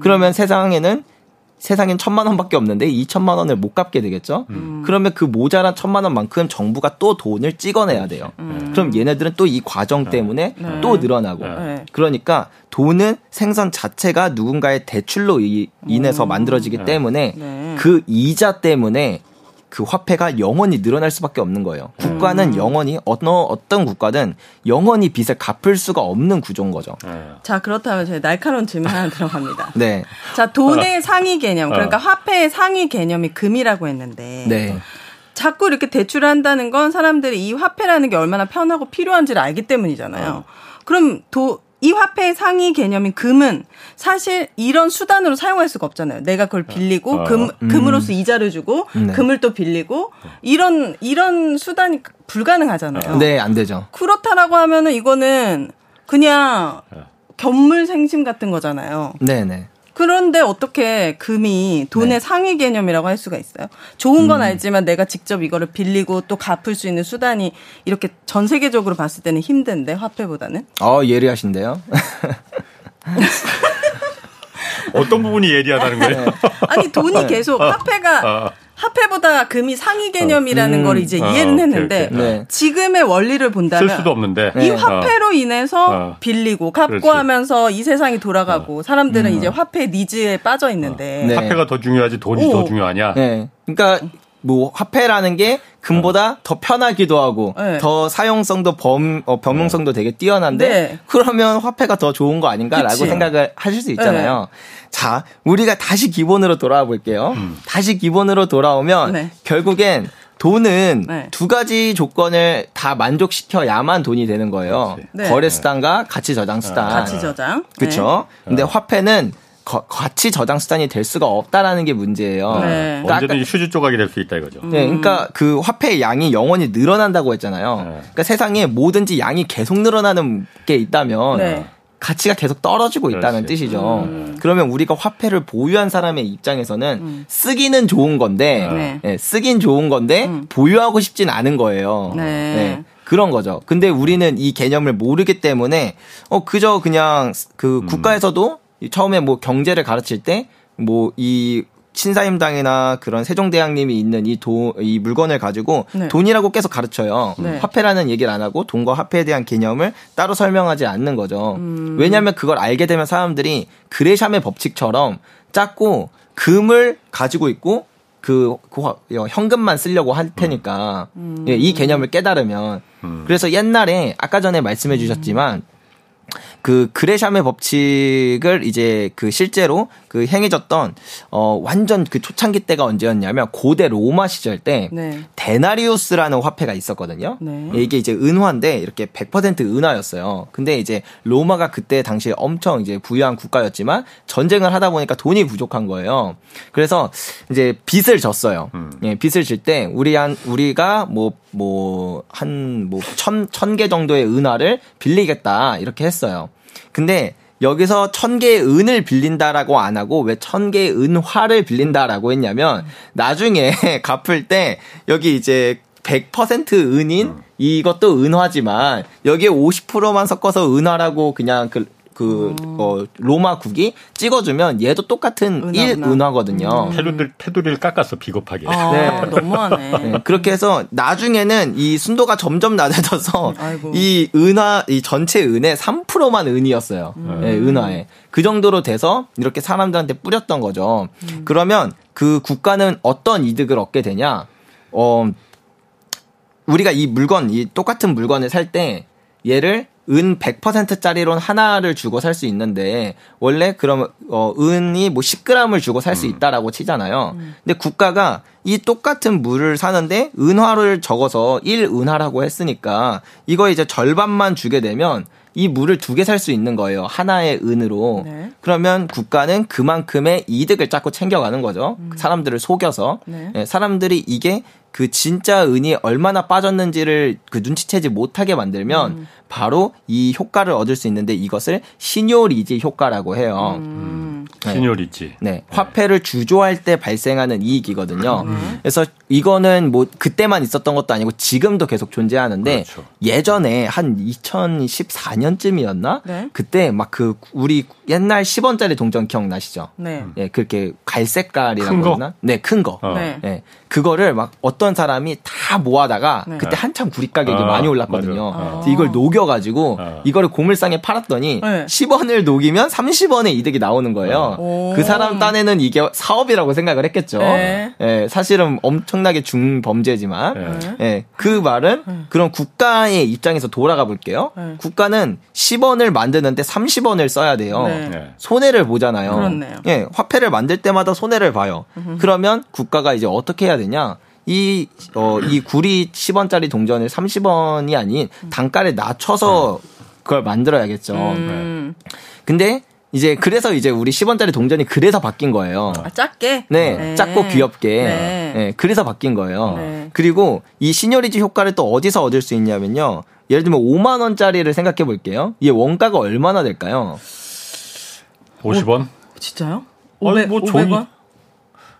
[SPEAKER 3] 그러면 세상에는 세상엔 천만 원밖에 없는데 2천만 원을 못 갚게 되겠죠. 그러면 그 모자란 천만 원만큼 정부가 또 돈을 찍어내야 돼요. 그럼 얘네들은 또 이 과정 때문에
[SPEAKER 4] 네.
[SPEAKER 3] 또 늘어나고.
[SPEAKER 4] 네.
[SPEAKER 3] 그러니까 돈은 생선 자체가 누군가의 대출로 이- 인해서 만들어지기 때문에
[SPEAKER 4] 네.
[SPEAKER 3] 그 이자 때문에 그 화폐가 영원히 늘어날 수밖에 없는 거예요. 국가는 영원히 어느 어떤 국가든 영원히 빚을 갚을 수가 없는 구조인 거죠.
[SPEAKER 4] 자, 그렇다면 제 날카로운 질문 하나 들어갑니다.
[SPEAKER 3] 네,
[SPEAKER 4] 자, 돈의 상위 개념, 그러니까 화폐의 상위 개념이 금이라고 했는데.
[SPEAKER 3] 네,
[SPEAKER 4] 자꾸 이렇게 대출을 한다는 건 사람들이 이 화폐라는 게 얼마나 편하고 필요한지를 알기 때문이잖아요. 그럼 도, 이 화폐의 상위 개념인 금은 사실 이런 수단으로 사용할 수가 없잖아요. 내가 그걸 빌리고
[SPEAKER 2] 어.
[SPEAKER 4] 금 금으로서 이자를 주고
[SPEAKER 3] 네.
[SPEAKER 4] 금을 또 빌리고 이런 이런 수단이 불가능하잖아요.
[SPEAKER 3] 네, 안 되죠.
[SPEAKER 4] 그렇다라고 하면은 이거는 그냥 견물 생심 같은 거잖아요.
[SPEAKER 3] 네, 네.
[SPEAKER 4] 그런데 어떻게 금이 돈의
[SPEAKER 3] 네.
[SPEAKER 4] 상위 개념이라고 할 수가 있어요? 좋은 건 알지만 내가 직접 이거를 빌리고 또 갚을 수 있는 수단이 이렇게 전 세계적으로 봤을 때는 힘든데 화폐보다는
[SPEAKER 3] 어, 예리하신데요. <laughs>
[SPEAKER 2] 어떤 부분이 예리하다는 거예요?
[SPEAKER 4] 아니 돈이
[SPEAKER 3] 네.
[SPEAKER 4] 계속 화폐가
[SPEAKER 2] 아.
[SPEAKER 4] 화폐보다 금이 상위 개념이라는
[SPEAKER 3] 음.
[SPEAKER 4] 걸 이제
[SPEAKER 2] 아,
[SPEAKER 4] 이해는
[SPEAKER 2] 오케이,
[SPEAKER 4] 했는데
[SPEAKER 2] 오케이.
[SPEAKER 3] 네.
[SPEAKER 4] 지금의 원리를 본다면
[SPEAKER 2] 쓸 수도 없는데.
[SPEAKER 4] 이
[SPEAKER 3] 네.
[SPEAKER 4] 화폐로 인해서
[SPEAKER 2] 어.
[SPEAKER 4] 빌리고 갚고
[SPEAKER 2] 그렇지.
[SPEAKER 4] 하면서 이 세상이 돌아가고 사람들은 이제 화폐 니즈에 빠져 있는데
[SPEAKER 3] 네.
[SPEAKER 2] 화폐가 더 중요하지 돈이
[SPEAKER 4] 오.
[SPEAKER 2] 더 중요하냐?
[SPEAKER 3] 네. 그러니까 뭐 화폐라는 게 금보다 더 편하기도 하고
[SPEAKER 4] 네.
[SPEAKER 3] 더 사용성도 범 어, 범용성도 되게 뛰어난데
[SPEAKER 4] 네.
[SPEAKER 3] 그러면 화폐가 더 좋은 거 아닌가라고
[SPEAKER 4] 그치.
[SPEAKER 3] 생각을 하실 수 있잖아요. 자, 우리가 다시 기본으로 돌아와 볼게요. 다시 기본으로 돌아오면
[SPEAKER 4] 네.
[SPEAKER 3] 결국엔 돈은
[SPEAKER 4] 네.
[SPEAKER 3] 두 가지 조건을 다 만족시켜야만 돈이 되는 거예요.
[SPEAKER 4] 네.
[SPEAKER 3] 거래 수단과 가치 저장 수단.
[SPEAKER 4] 가치 저장.
[SPEAKER 3] 그렇죠. 근데 화폐는 거- 가치 저장 수단이 될 수가 없다라는 게 문제예요.
[SPEAKER 4] 네.
[SPEAKER 3] 그러니까
[SPEAKER 2] 언제든지 휴지 조각이 될 수 있다 이거죠.
[SPEAKER 3] 네, 그러니까 그 화폐의 양이 영원히 늘어난다고 했잖아요.
[SPEAKER 2] 네.
[SPEAKER 3] 그러니까 세상에 뭐든지 양이 계속 늘어나는 게 있다면
[SPEAKER 4] 네.
[SPEAKER 3] 가치가 계속 떨어지고 있다는
[SPEAKER 2] 그렇지.
[SPEAKER 3] 뜻이죠. 그러면 우리가 화폐를 보유한 사람의 입장에서는 쓰기는 좋은 건데,
[SPEAKER 4] 네.
[SPEAKER 3] 네, 쓰긴 좋은 건데 보유하고 싶진 않은 거예요.
[SPEAKER 4] 네.
[SPEAKER 3] 그런 거죠. 근데 우리는 이 개념을 모르기 때문에 어 그저 그냥 그 국가에서도 처음에 뭐 경제를 가르칠 때 뭐 이 신사임당이나 그런 세종대왕님이 있는 이 도, 이 물건을 가지고
[SPEAKER 4] 네.
[SPEAKER 3] 돈이라고 계속 가르쳐요.
[SPEAKER 4] 네.
[SPEAKER 3] 화폐라는 얘기를 안 하고 돈과 화폐에 대한 개념을 따로 설명하지 않는 거죠. 왜냐하면 그걸 알게 되면 사람들이 그레샴의 법칙처럼 작고 금을 가지고 있고 그, 그 현금만 쓰려고 할 테니까 예, 이 개념을 깨달으면 그래서 옛날에 아까 전에 말씀해 주셨지만 그 그레샴의 법칙을 이제 그 실제로 그 행해졌던 어 완전 그 초창기 때가 언제였냐면 고대 로마 시절 때
[SPEAKER 4] 네.
[SPEAKER 3] 데나리우스라는 화폐가 있었거든요.
[SPEAKER 4] 네.
[SPEAKER 3] 예, 이게 이제 은화인데 이렇게 100% 은화였어요. 근데 이제 로마가 그때 당시에 엄청 이제 부유한 국가였지만 전쟁을 하다 보니까 돈이 부족한 거예요. 그래서 이제 빚을 졌어요. 예, 빚을 질 때 우리 한 우리가 뭐 뭐 한 뭐 천 천 개 정도의 은화를 빌리겠다 이렇게 했어요. 근데 여기서 천 개의 은을 빌린다라고 안 하고 왜 천 개의 은화를 빌린다라고 했냐면 나중에 <laughs> 갚을 때 여기 이제 100% 은인 이것도 은화지만 여기에 50%만 섞어서 은화라고 그냥 그, 그, 어, 로마국이 찍어주면 얘도 똑같은
[SPEAKER 4] 은하,
[SPEAKER 3] 일
[SPEAKER 4] 은하.
[SPEAKER 3] 은화거든요.
[SPEAKER 2] 테두리를, 테두리를 깎았어 비겁하게.
[SPEAKER 4] 아,
[SPEAKER 3] 네.
[SPEAKER 4] 너무하네.
[SPEAKER 3] 네, 그렇게 해서 나중에는 이 순도가 점점 낮아져서
[SPEAKER 4] 아이고.
[SPEAKER 3] 이 은화 이 전체 은의 3%만 은이었어요. 예, 은화에 그 정도로 돼서 이렇게 사람들한테 뿌렸던 거죠. 그러면 그 국가는 어떤 이득을 얻게 되냐? 어 우리가 이 물건 이 똑같은 물건을 살 때 얘를 은 100%짜리론 하나를 주고 살 수 있는데 원래 그럼 어 은이 뭐 10g을 주고 살 수 있다라고 치잖아요. 근데 국가가 이 똑같은 물을 사는데 은화를 적어서 1은화라고 했으니까 이거 이제 절반만 주게 되면 이 물을 두 개 살 수 있는 거예요. 하나의 은으로.
[SPEAKER 4] 네.
[SPEAKER 3] 그러면 국가는 그만큼의 이득을 자꾸 챙겨가는 거죠. 사람들을 속여서.
[SPEAKER 4] 네.
[SPEAKER 3] 예, 사람들이 이게 그 진짜 은이 얼마나 빠졌는지를 그 눈치채지 못하게 만들면 바로 이 효과를 얻을 수 있는데 이것을 신요리지 효과라고 해요.
[SPEAKER 4] 음.
[SPEAKER 2] 시니어리지.
[SPEAKER 3] 네, 화폐를 주조할 때 발생하는 이익이거든요.
[SPEAKER 4] 음.
[SPEAKER 3] 그래서 이거는 뭐 그때만 있었던 것도 아니고 지금도 계속 존재하는데
[SPEAKER 2] 그렇죠.
[SPEAKER 3] 예전에 한 2014년쯤이었나?
[SPEAKER 4] 네.
[SPEAKER 3] 그때 막 그 우리 옛날 10원짜리 동전 기억나시죠?
[SPEAKER 4] 네.
[SPEAKER 3] 예, 그렇게 갈색깔이라고
[SPEAKER 2] 큰 거?
[SPEAKER 3] 했나? 네, 큰 거.
[SPEAKER 2] 어.
[SPEAKER 4] 네.
[SPEAKER 3] 예, 그거를 막 어떤 사람이 다 모아다가
[SPEAKER 4] 네.
[SPEAKER 3] 그때 한참 구리 가격이
[SPEAKER 2] 아,
[SPEAKER 3] 많이 올랐거든요. 그래서 이걸 녹여가지고
[SPEAKER 2] 아.
[SPEAKER 3] 이거를 고물상에 팔았더니
[SPEAKER 4] 네.
[SPEAKER 3] 10원을 녹이면 30원의 이득이 나오는 거예요.
[SPEAKER 4] 오.
[SPEAKER 3] 그 사람 딴에는 이게 사업이라고 생각을 했겠죠.
[SPEAKER 4] 네.
[SPEAKER 3] 예, 사실은 엄청나게 중범죄지만
[SPEAKER 2] 네.
[SPEAKER 3] 예, 그 말은 그럼 국가의 입장에서 돌아가 볼게요.
[SPEAKER 4] 네.
[SPEAKER 3] 국가는 10원을 만드는데 30원을 써야 돼요.
[SPEAKER 4] 네.
[SPEAKER 2] 네.
[SPEAKER 3] 손해를 보잖아요.
[SPEAKER 4] 그렇네요.
[SPEAKER 3] 예, 화폐를 만들 때마다 손해를 봐요. 그러면 국가가 이제 어떻게 해야 되냐? 이, 어, 이 구리 10원짜리 동전을 30원이 아닌 단가를 낮춰서 그걸 만들어야겠죠.
[SPEAKER 4] 음.
[SPEAKER 3] 근데 이제 그래서 이제 우리 10원짜리 동전이 그래서 바뀐 거예요.
[SPEAKER 4] 아, 작게?
[SPEAKER 3] 네, 작고 귀엽게.
[SPEAKER 4] 네.
[SPEAKER 3] 네, 그래서 바뀐 거예요.
[SPEAKER 4] 네.
[SPEAKER 3] 그리고 이 시니어리티 효과를 또 어디서 얻을 수 있냐면요. 예를 들면 5만 원짜리를 생각해 볼게요. 이게 원가가 얼마나 될까요?
[SPEAKER 2] 50원?
[SPEAKER 4] 진짜요?
[SPEAKER 2] 아니,
[SPEAKER 4] 500,
[SPEAKER 2] 뭐
[SPEAKER 4] 500원?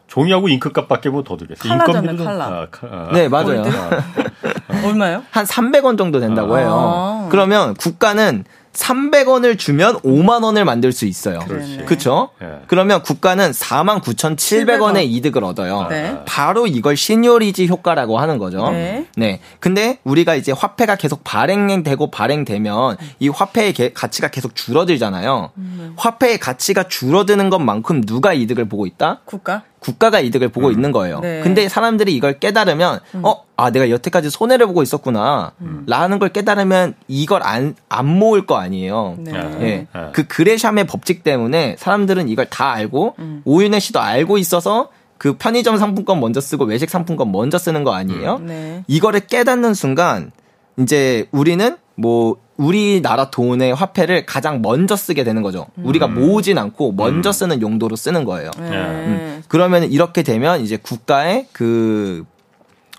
[SPEAKER 2] 종이- 종이하고 잉크값밖에 뭐 더 들겠어.
[SPEAKER 4] 칼라잖아요,
[SPEAKER 2] 인건비도-
[SPEAKER 4] 칼라.
[SPEAKER 2] 아, 칼- 아.
[SPEAKER 3] 네, 맞아요.
[SPEAKER 2] 아,
[SPEAKER 4] 얼마요?
[SPEAKER 3] 한 300원 정도 된다고
[SPEAKER 2] 아.
[SPEAKER 3] 해요. 그러면 국가는 300원을 주면 5만 원을 만들 수 있어요.
[SPEAKER 4] 그렇지.
[SPEAKER 3] 그렇죠?
[SPEAKER 2] 예.
[SPEAKER 3] 그러면 국가는 49,700원의 이득을 얻어요.
[SPEAKER 4] 네.
[SPEAKER 3] 바로 이걸 시니어리지 효과라고 하는 거죠.
[SPEAKER 4] 네.
[SPEAKER 3] 네. 근데 우리가 이제 화폐가 계속 발행되고 발행되면 이 화폐의 개- 가치가 계속 줄어들잖아요. 화폐의 가치가 줄어드는 것만큼 누가 이득을 보고 있다?
[SPEAKER 4] 국가?
[SPEAKER 3] 국가가 이득을 보고 있는 거예요.
[SPEAKER 4] 네.
[SPEAKER 3] 근데 사람들이 이걸 깨달으면 어, 아 내가 여태까지 손해를 보고 있었구나. 라는 걸 깨달으면 이걸 안 안 모을 거 아니에요.
[SPEAKER 4] 네.
[SPEAKER 3] 예.
[SPEAKER 2] 네.
[SPEAKER 3] 그 그레샴의 법칙 때문에 사람들은 이걸 다 알고 오윤혜 씨도 알고 있어서 그 편의점 상품권 먼저 쓰고 외식 상품권 먼저 쓰는 거 아니에요?
[SPEAKER 4] 네.
[SPEAKER 3] 이거를 깨닫는 순간 이제 우리는 뭐 우리나라 돈의 화폐를 가장 먼저 쓰게 되는 거죠. 우리가 모으진 않고 먼저 쓰는 용도로 쓰는 거예요.
[SPEAKER 4] 네.
[SPEAKER 3] 음. 그러면 이렇게 되면 이제 국가의 그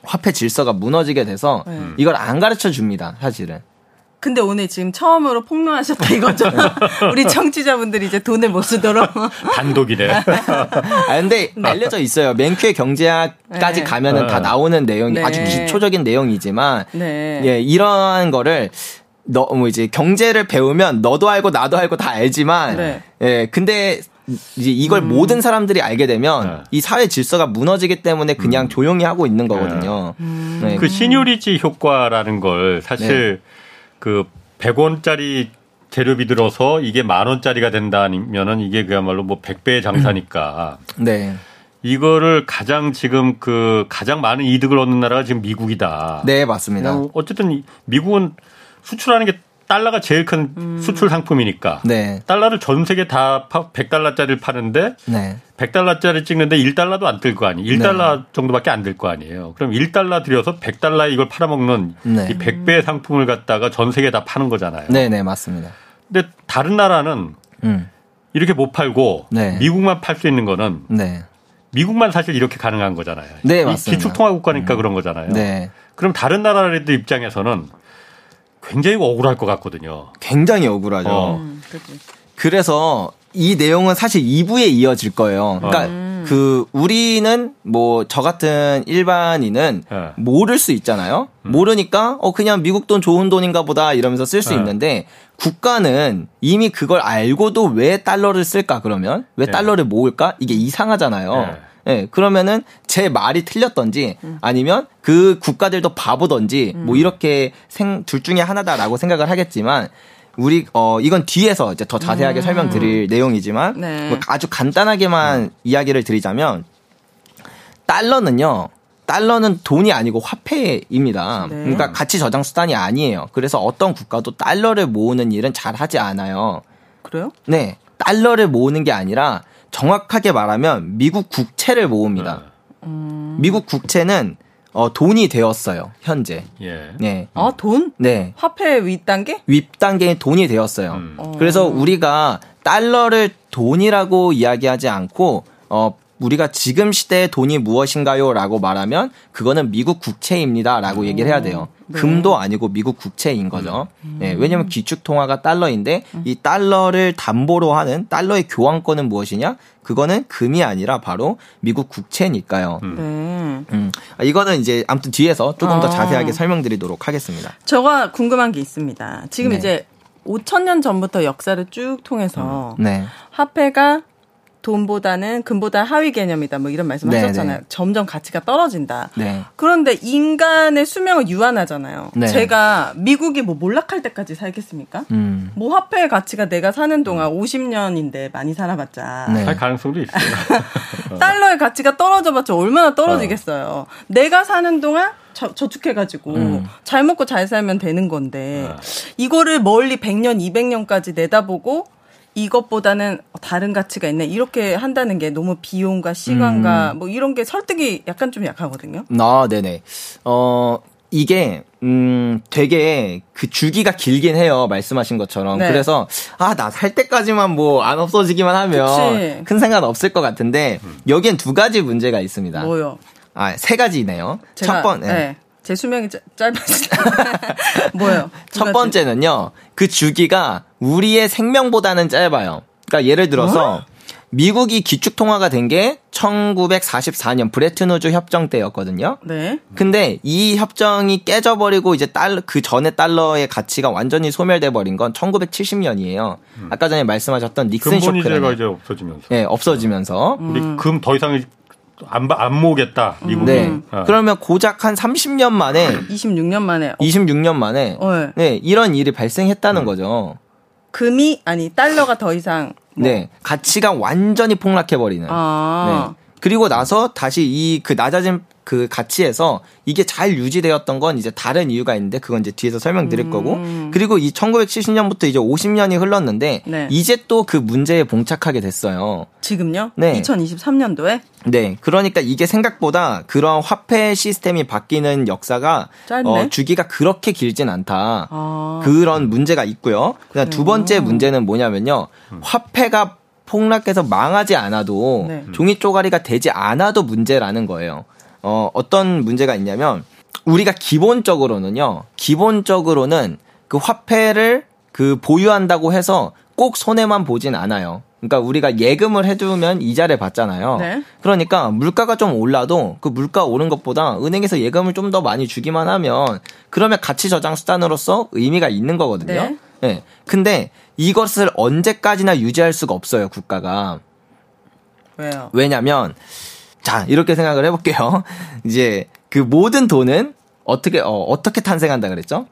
[SPEAKER 3] 화폐 질서가 무너지게 돼서
[SPEAKER 4] 네.
[SPEAKER 3] 이걸 안 가르쳐 줍니다, 사실은.
[SPEAKER 4] 근데 오늘 지금 처음으로 폭로하셨다 이거죠. <laughs> 우리 청취자분들이 이제 돈을 못 쓰도록. <laughs>
[SPEAKER 2] 단독이네.
[SPEAKER 3] 아 근데 알려져 있어요. 맨큐의 경제학까지
[SPEAKER 4] 네.
[SPEAKER 3] 가면은 다 나오는 내용이
[SPEAKER 4] 네.
[SPEAKER 3] 아주 기초적인 내용이지만
[SPEAKER 4] 네.
[SPEAKER 3] 예, 이러한 거를 너 뭐 이제 경제를 배우면 너도 알고 나도 알고 다 알지만
[SPEAKER 4] 네.
[SPEAKER 3] 예, 근데 이제 이걸
[SPEAKER 4] 음.
[SPEAKER 3] 모든 사람들이 알게 되면
[SPEAKER 2] 네.
[SPEAKER 3] 이 사회 질서가 무너지기 때문에 그냥 조용히 하고 있는 거거든요.
[SPEAKER 4] 음.
[SPEAKER 3] 네.
[SPEAKER 2] 그 시니어리티 효과라는 걸 사실 그 100원짜리 재료비 들어서 이게 만 원짜리가 된다면은 이게 그야말로 뭐 100배의 장사니까
[SPEAKER 3] 네.
[SPEAKER 2] 이거를 가장 지금 그 가장 많은 이득을 얻는 나라가 지금 미국이다.
[SPEAKER 3] 네, 맞습니다.
[SPEAKER 2] 그냥 어쨌든 이- 미국은 수출하는 게 달러가 제일 큰
[SPEAKER 4] 음.
[SPEAKER 2] 수출 상품이니까
[SPEAKER 3] 네.
[SPEAKER 2] 달러를 전 세계 다 100달러짜리를 파는데
[SPEAKER 3] 네.
[SPEAKER 2] 100달러짜리 찍는데 1달러도 안 뜰 거 아니에요. 1달러 정도밖에 안 될 거 아니에요. 그럼 1달러 들여서 100달러에 이걸 팔아먹는
[SPEAKER 3] 네.
[SPEAKER 2] 이 100배의 상품을 갖다가 전 세계에 다 파는 거잖아요.
[SPEAKER 3] 네, 네, 맞습니다.
[SPEAKER 2] 근데 다른 나라는
[SPEAKER 3] 음.
[SPEAKER 2] 이렇게 못 팔고
[SPEAKER 3] 네.
[SPEAKER 2] 미국만 팔 수 있는 거는
[SPEAKER 3] 네.
[SPEAKER 2] 미국만 사실 이렇게 가능한 거잖아요.
[SPEAKER 3] 네,
[SPEAKER 2] 이
[SPEAKER 3] 맞습니다.
[SPEAKER 2] 기축통화국가니까 그런 거잖아요.
[SPEAKER 3] 네.
[SPEAKER 2] 그럼 다른 나라들 입장에서는 굉장히 억울할 것 같거든요.
[SPEAKER 3] 굉장히 억울하죠.
[SPEAKER 2] 어.
[SPEAKER 4] 음.
[SPEAKER 3] 그래서 이 내용은 사실 2부에 이어질 거예요. 그러니까
[SPEAKER 4] 음.
[SPEAKER 3] 그 우리는 뭐 저 같은 일반인은
[SPEAKER 2] 네.
[SPEAKER 3] 모를 수 있잖아요.
[SPEAKER 2] 음.
[SPEAKER 3] 모르니까 어 그냥 미국 돈 좋은 돈인가 보다 이러면서 쓸수
[SPEAKER 2] 네.
[SPEAKER 3] 있는데 국가는 이미 그걸 알고도 왜 달러를 쓸까 그러면 왜
[SPEAKER 2] 네.
[SPEAKER 3] 달러를 모을까 이게 이상하잖아요.
[SPEAKER 2] 네.
[SPEAKER 3] 예, 그러면은 제 말이 틀렸던지
[SPEAKER 4] 음.
[SPEAKER 3] 아니면 그 국가들도 바보던지 뭐 이렇게 생, 둘 중에 하나다라고 생각을 하겠지만 우리 어 이건 뒤에서 이제 더 자세하게 설명드릴 내용이지만
[SPEAKER 4] 음. 네.
[SPEAKER 3] 뭐 아주 간단하게만 이야기를 드리자면 달러는요. 달러는 돈이 아니고 화폐입니다.
[SPEAKER 4] 네.
[SPEAKER 3] 그러니까 가치 저장 수단이 아니에요. 그래서 어떤 국가도 달러를 모으는 일은 잘 하지 않아요.
[SPEAKER 4] 그래요?
[SPEAKER 3] 네. 달러를 모으는 게 아니라 정확하게 말하면 미국 국채를 모읍니다. 미국 국채는 어, 돈이 되었어요. 현재.
[SPEAKER 2] 예.
[SPEAKER 3] 네.
[SPEAKER 4] 아, 돈?
[SPEAKER 3] 네.
[SPEAKER 4] 화폐 윗단계?
[SPEAKER 3] 윗 단계의 돈이 되었어요.
[SPEAKER 2] 음.
[SPEAKER 3] 그래서 우리가 달러를 돈이라고 이야기하지 않고 어 우리가 지금 시대의 돈이 무엇인가요 라고 말하면 그거는 미국 국채입니다 라고 얘기를 해야 돼요. 금도 아니고 미국 국채인 거죠. 예, 왜냐면 기축 통화가 달러인데 이 달러를 담보로 하는 달러의 교환권은 무엇이냐? 그거는 금이 아니라 바로 미국 국채니까요.
[SPEAKER 2] 음.
[SPEAKER 4] 네.
[SPEAKER 3] 음. 아, 이거는 이제 아무튼 뒤에서 조금 더
[SPEAKER 4] 아.
[SPEAKER 3] 자세하게 설명드리도록 하겠습니다.
[SPEAKER 4] 저가 궁금한 게 있습니다. 지금
[SPEAKER 3] 네.
[SPEAKER 4] 이제 5천 년 전부터 역사를 쭉 통해서
[SPEAKER 3] 네.
[SPEAKER 4] 화폐가 돈보다는 금보다 하위 개념이다. 뭐 이런 말씀
[SPEAKER 3] 네,
[SPEAKER 4] 하셨잖아요.
[SPEAKER 3] 네.
[SPEAKER 4] 점점 가치가 떨어진다.
[SPEAKER 3] 네.
[SPEAKER 4] 그런데 인간의 수명은 유한하잖아요.
[SPEAKER 3] 네.
[SPEAKER 4] 제가 미국이 뭐 몰락할 때까지 살겠습니까?
[SPEAKER 3] 음.
[SPEAKER 4] 뭐 화폐의 가치가 내가 사는 동안 50년인데 많이 살아봤자
[SPEAKER 3] 네.
[SPEAKER 2] 할 가능성도 있어요. <laughs>
[SPEAKER 4] 달러의 가치가 떨어져봤자 얼마나 떨어지겠어요. 내가 사는 동안 저, 저축해가지고
[SPEAKER 3] 음.
[SPEAKER 4] 잘 먹고 잘 살면 되는 건데
[SPEAKER 2] 어.
[SPEAKER 4] 이거를 멀리 100년, 200년까지 내다보고 이것보다는 다른 가치가 있네 이렇게 한다는 게 너무 비용과 시간과
[SPEAKER 3] 음.
[SPEAKER 4] 뭐 이런 게 설득이 약간 좀 약하거든요.
[SPEAKER 3] 아, 네네. 어, 이게, 음, 되게 그 주기가 길긴 해요. 말씀하신 것처럼.
[SPEAKER 4] 네.
[SPEAKER 3] 그래서, 아, 나 살 때까지만 뭐 안 없어지기만 하면
[SPEAKER 4] 그치.
[SPEAKER 3] 큰 상관 없을 것 같은데, 여기엔 두 가지 문제가 있습니다.
[SPEAKER 4] 뭐요?
[SPEAKER 3] 아, 세 가지네요.
[SPEAKER 4] 제가
[SPEAKER 3] 첫 번, 네.
[SPEAKER 4] 네. 제 수명이 짧- 짧아지다. <laughs> 뭐요? 두
[SPEAKER 3] 첫. 번째는요, 그 주기가 우리의 생명보다는 짧아요. 그러니까 예를 들어서, 미국이 기축 통화가 된 게 1944년 브레튼 우즈 협정 때였거든요.
[SPEAKER 4] 네.
[SPEAKER 3] 근데 이 협정이 깨져버리고 이제 달러 그 전에 달러의 가치가 완전히 소멸돼 버린 건 1970년이에요. 아까 전에 말씀하셨던 닉슨 쇼크라는
[SPEAKER 2] 이제 없어지면서
[SPEAKER 3] 예, 없어지면서
[SPEAKER 2] 우리 금 더 이상 안, 바- 안 모으겠다 미국이.
[SPEAKER 3] 네.
[SPEAKER 2] 어.
[SPEAKER 3] 그러면 고작 한 30년 만에
[SPEAKER 4] 26년 만에 어,
[SPEAKER 3] 26년 만에
[SPEAKER 4] 어,
[SPEAKER 3] 네, 이런 일이 발생했다는 거죠.
[SPEAKER 4] 금이 아니 달러가 더 이상 뭐,
[SPEAKER 3] 네. 가치가 완전히 폭락해 버리는.
[SPEAKER 4] 아.
[SPEAKER 3] 네. 그리고 나서 다시 이 그 낮아진 그 가치에서 이게 잘 유지되었던 건 이제 다른 이유가 있는데 그건 이제 뒤에서 설명드릴 거고 그리고 이 1970년부터 이제 50년이 흘렀는데
[SPEAKER 4] 네.
[SPEAKER 3] 이제 또 그 문제에 봉착하게 됐어요.
[SPEAKER 4] 지금요?
[SPEAKER 3] 네.
[SPEAKER 4] 2023년도에
[SPEAKER 3] 네, 그러니까 이게 생각보다 그런 화폐 시스템이 바뀌는 역사가
[SPEAKER 4] 짧네.
[SPEAKER 3] 어, 주기가 그렇게 길진 않다.
[SPEAKER 4] 아.
[SPEAKER 3] 그런 문제가 있고요. 그다음 두 번째 문제는 뭐냐면요. 화폐가 폭락해서 망하지 않아도
[SPEAKER 4] 네.
[SPEAKER 3] 종이 쪼가리가 되지 않아도 문제라는 거예요. 어, 어떤 문제가 있냐면 우리가 기본적으로는요. 기본적으로는 그 화폐를 그 보유한다고 해서 꼭 손해만 보진 않아요. 그러니까 우리가 예금을 해두면 이자를 받잖아요.
[SPEAKER 4] 네.
[SPEAKER 3] 그러니까 물가가 좀 올라도 그 물가 오른 것보다 은행에서 예금을 좀 더 많이 주기만 하면 그러면 가치 저장 수단으로서 의미가 있는 거거든요.
[SPEAKER 4] 네.
[SPEAKER 3] 네. 근데 이것을 언제까지나 유지할 수가 없어요, 국가가.
[SPEAKER 4] 왜요?
[SPEAKER 3] 왜냐면 자, 이렇게 생각을 해 볼게요. <laughs> 이제 그 모든 돈은 어떻게 어, 어떻게 탄생한다 그랬죠?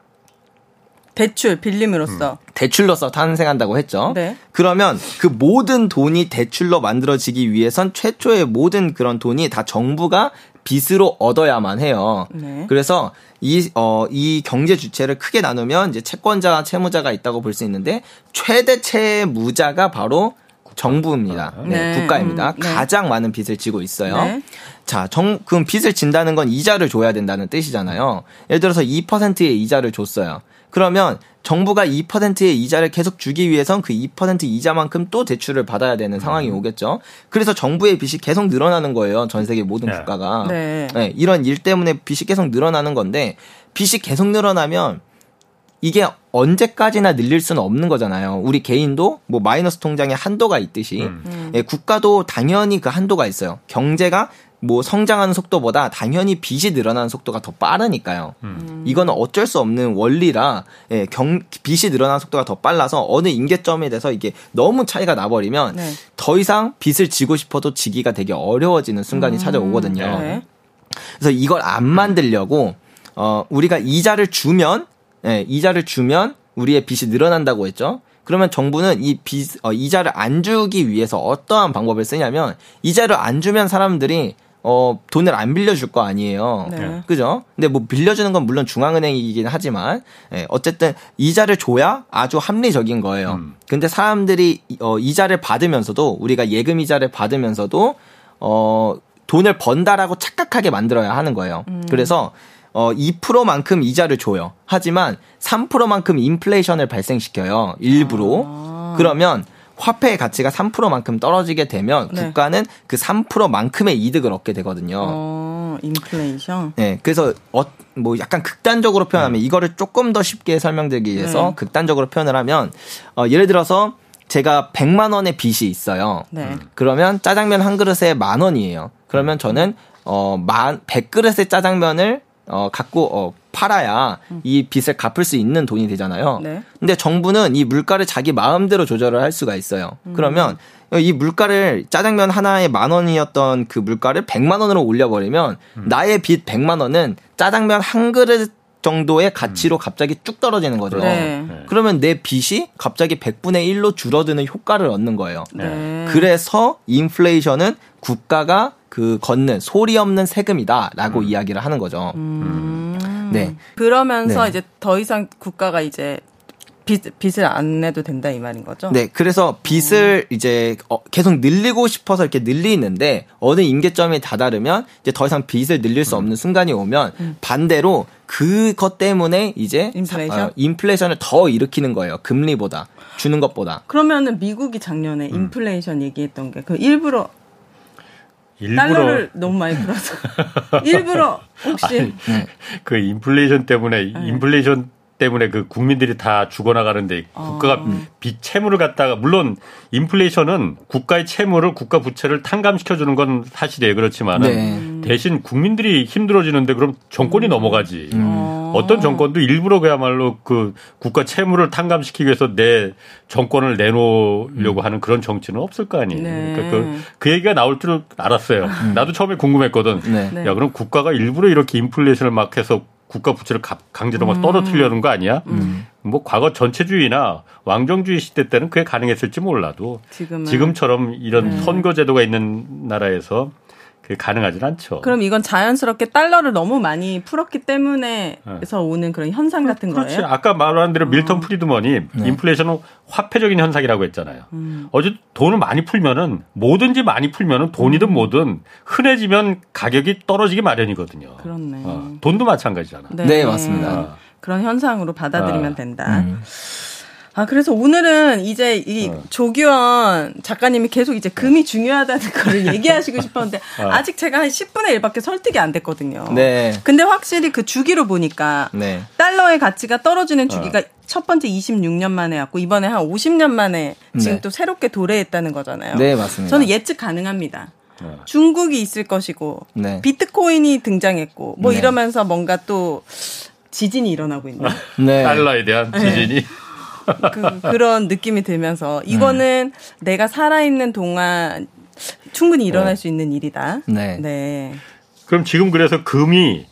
[SPEAKER 4] 대출 빌림으로써
[SPEAKER 3] 대출로서 탄생한다고 했죠.
[SPEAKER 4] 네.
[SPEAKER 3] 그러면 그 모든 돈이 대출로 만들어지기 위해선 최초의 모든 그런 돈이 다 정부가 빚으로 얻어야만 해요.
[SPEAKER 4] 네.
[SPEAKER 3] 그래서 이, 어, 이 경제 주체를 크게 나누면 이제 채권자, 채무자가 있다고 볼 수 있는데 최대 채무자가 바로 정부입니다. 네,
[SPEAKER 4] 네.
[SPEAKER 3] 국가입니다.
[SPEAKER 4] 음, 네.
[SPEAKER 3] 가장 많은 빚을 지고 있어요.
[SPEAKER 4] 네.
[SPEAKER 3] 자, 정, 그럼 빚을 진다는 건 이자를 줘야 된다는 뜻이잖아요. 예를 들어서 2%의 이자를 줬어요. 그러면 정부가 2%의 이자를 계속 주기 위해선 그 2% 이자만큼 또 대출을 받아야 되는 상황이
[SPEAKER 4] 음.
[SPEAKER 3] 오겠죠. 그래서 정부의 빚이 계속 늘어나는 거예요. 전 세계 모든
[SPEAKER 2] 네.
[SPEAKER 3] 국가가.
[SPEAKER 4] 네.
[SPEAKER 3] 이런 일 때문에 빚이 계속 늘어나는 건데 빚이 계속 늘어나면 이게 언제까지나 늘릴 수는 없는 거잖아요. 우리 개인도 뭐 마이너스 통장에 한도가 있듯이 예, 국가도 당연히 그 한도가 있어요. 경제가 뭐 성장하는 속도보다 당연히 빚이 늘어나는 속도가 더 빠르니까요. 이거는 어쩔 수 없는 원리라 예, 경, 빚이 늘어나는 속도가 더 빨라서 어느 임계점에 대해서 이게 너무 차이가 나버리면
[SPEAKER 4] 네.
[SPEAKER 3] 더 이상 빚을 지고 싶어도 지기가 되게 어려워지는 순간이 찾아오거든요.
[SPEAKER 4] 네.
[SPEAKER 3] 그래서 이걸 안 만들려고 어 우리가 이자를 주면 예, 이자를 주면 우리의 빚이 늘어난다고 했죠. 그러면 정부는 이 빚, 어, 이자를 안 주기 위해서 어떠한 방법을 쓰냐면 이자를 안 주면 사람들이 어 돈을 안 빌려줄 거 아니에요.
[SPEAKER 4] 네.
[SPEAKER 3] 그죠? 근데 뭐 빌려주는 건 물론 중앙은행이긴 하지만 예, 어쨌든 이자를 줘야 아주 합리적인 거예요. 근데 사람들이 어 이자를 받으면서도 우리가 예금 이자를 받으면서도 어 돈을 번다라고 착각하게 만들어야 하는 거예요. 그래서 어 2%만큼 이자를 줘요. 하지만 3%만큼 인플레이션을 발생시켜요. 일부러. 그러면 화폐의 가치가 3%만큼 떨어지게 되면
[SPEAKER 4] 네.
[SPEAKER 3] 국가는 그 3%만큼의 이득을 얻게 되거든요.
[SPEAKER 4] 어, 인플레이션.
[SPEAKER 3] 네, 그래서 어, 뭐 약간 극단적으로 표현하면 이거를 조금 더 쉽게 설명드리기 위해서
[SPEAKER 4] 네.
[SPEAKER 3] 극단적으로 표현을 하면 어, 예를 들어서 제가 100만 원의 빚이 있어요.
[SPEAKER 4] 네.
[SPEAKER 3] 그러면 짜장면 한 그릇에 만 원이에요. 그러면 저는 어 만 100그릇의 짜장면을 어 갖고 어 팔아야 이 빚을 갚을 수 있는 돈이 되잖아요.
[SPEAKER 4] 네.
[SPEAKER 3] 근데 정부는 이 물가를 자기 마음대로 조절을 할 수가 있어요. 그러면 이 물가를 짜장면 하나에 만 원이었던 그 물가를 100만 원으로 올려버리면 나의 빚 100만 원은 짜장면 한 그릇 정도의 가치로 갑자기 쭉 떨어지는 거죠.
[SPEAKER 4] 네.
[SPEAKER 3] 그러면 내 빚이 갑자기 100분의 1로 줄어드는 효과를 얻는 거예요.
[SPEAKER 4] 네.
[SPEAKER 3] 그래서 인플레이션은 국가가 그 걷는 소리 없는 세금이다라고 이야기를 하는 거죠.
[SPEAKER 4] 음.
[SPEAKER 3] 네.
[SPEAKER 4] 그러면서
[SPEAKER 3] 네.
[SPEAKER 4] 이제 더 이상 국가가 이제 빚, 빚을 안 내도 된다 이 말인 거죠?
[SPEAKER 3] 네, 그래서 빚을 이제 어, 계속 늘리고 싶어서 이렇게 늘리는데 어느 임계점에 다다르면 이제 더 이상 빚을 늘릴 수 없는 순간이 오면 반대로 그것 때문에 이제
[SPEAKER 4] 인플레이션?
[SPEAKER 3] 사- 어, 인플레이션을 더 일으키는 거예요. 금리보다 주는 것보다.
[SPEAKER 4] 그러면은 미국이 작년에 인플레이션 얘기했던 게 그 일부러
[SPEAKER 2] 일부러
[SPEAKER 4] 달러를 너무 많이 풀어서. <laughs> 일부러 혹시?
[SPEAKER 2] 그 인플레이션 때문에
[SPEAKER 4] 네.
[SPEAKER 2] 인플레이션 때문에 그 국민들이 다 죽어나가는데 국가가
[SPEAKER 4] 아.
[SPEAKER 2] 빚 채무를 갖다가 물론 인플레이션은 국가의 채무를 국가 부채를 탕감시켜 주는 건 사실이에요. 그렇지만은
[SPEAKER 3] 네.
[SPEAKER 2] 대신 국민들이 힘들어지는데 그럼 정권이 넘어가지.
[SPEAKER 4] 어.
[SPEAKER 2] 어떤 정권도 일부러 그야말로 그 국가 채무를 탕감시키기 위해서 내 정권을 내놓으려고 하는 그런 정치는 없을 거 아니에요.
[SPEAKER 4] 네.
[SPEAKER 2] 그러니까 그, 그 얘기가 나올 줄 알았어요. 나도 처음에 궁금했거든.
[SPEAKER 3] 네.
[SPEAKER 4] 네.
[SPEAKER 2] 야, 그럼 국가가 일부러 이렇게 인플레이션을 막 해서 국가 부채를 가- 강제로 막 떨어뜨리려는 거 아니야? 뭐 과거 전체주의나 왕정주의 시대 때는 그게 가능했을지 몰라도
[SPEAKER 4] 지금은
[SPEAKER 2] 지금처럼 이런
[SPEAKER 4] 네.
[SPEAKER 2] 선거 제도가 있는 나라에서 그게 가능하진 않죠.
[SPEAKER 4] 그럼 이건 자연스럽게 달러를 너무 많이 풀었기 때문에에서 오는 그런 현상 같은
[SPEAKER 2] 그렇지.
[SPEAKER 4] 거예요.
[SPEAKER 2] 아까 말한 대로 밀턴
[SPEAKER 4] 어.
[SPEAKER 2] 프리드먼이
[SPEAKER 3] 네.
[SPEAKER 2] 인플레이션은 화폐적인 현상이라고 했잖아요.
[SPEAKER 4] 음.
[SPEAKER 2] 어제 돈을 많이 풀면은 뭐든지 많이 풀면은 돈이든
[SPEAKER 4] 음.
[SPEAKER 2] 뭐든 흔해지면 가격이 떨어지기 마련이거든요.
[SPEAKER 4] 그렇네.
[SPEAKER 2] 어, 돈도 마찬가지잖아.
[SPEAKER 3] 네, 맞습니다.
[SPEAKER 2] 어.
[SPEAKER 4] 그런 현상으로 받아들이면
[SPEAKER 2] 아.
[SPEAKER 4] 된다.
[SPEAKER 3] 음.
[SPEAKER 4] 아 그래서 오늘은 이제 이
[SPEAKER 2] 어.
[SPEAKER 4] 조규원 작가님이 계속 이제 금이 중요하다는 걸 <laughs> 얘기하시고 싶었는데
[SPEAKER 2] 어.
[SPEAKER 4] 아직 제가 한 10분의 1밖에 설득이 안 됐거든요.
[SPEAKER 3] 네.
[SPEAKER 4] 근데 확실히 그 주기로 보니까
[SPEAKER 3] 네.
[SPEAKER 4] 달러의 가치가 떨어지는 주기가
[SPEAKER 2] 어.
[SPEAKER 4] 첫 번째 26년 만에 왔고 이번에 한 50년 만에 지금
[SPEAKER 3] 네.
[SPEAKER 4] 또 새롭게 도래했다는 거잖아요.
[SPEAKER 3] 네, 맞습니다.
[SPEAKER 4] 저는 예측 가능합니다.
[SPEAKER 2] 어.
[SPEAKER 4] 중국이 있을 것이고
[SPEAKER 3] 네.
[SPEAKER 4] 비트코인이 등장했고 뭐
[SPEAKER 3] 네.
[SPEAKER 4] 이러면서 뭔가 또 지진이 일어나고 있는
[SPEAKER 3] 네.
[SPEAKER 2] 달러에 대한 지진이 <laughs>
[SPEAKER 4] 그, 그런 느낌이 들면서 이거는 내가 살아있는 동안 충분히 일어날 수 있는 일이다.
[SPEAKER 3] 네.
[SPEAKER 4] 네.
[SPEAKER 2] 그럼 지금 그래서 금이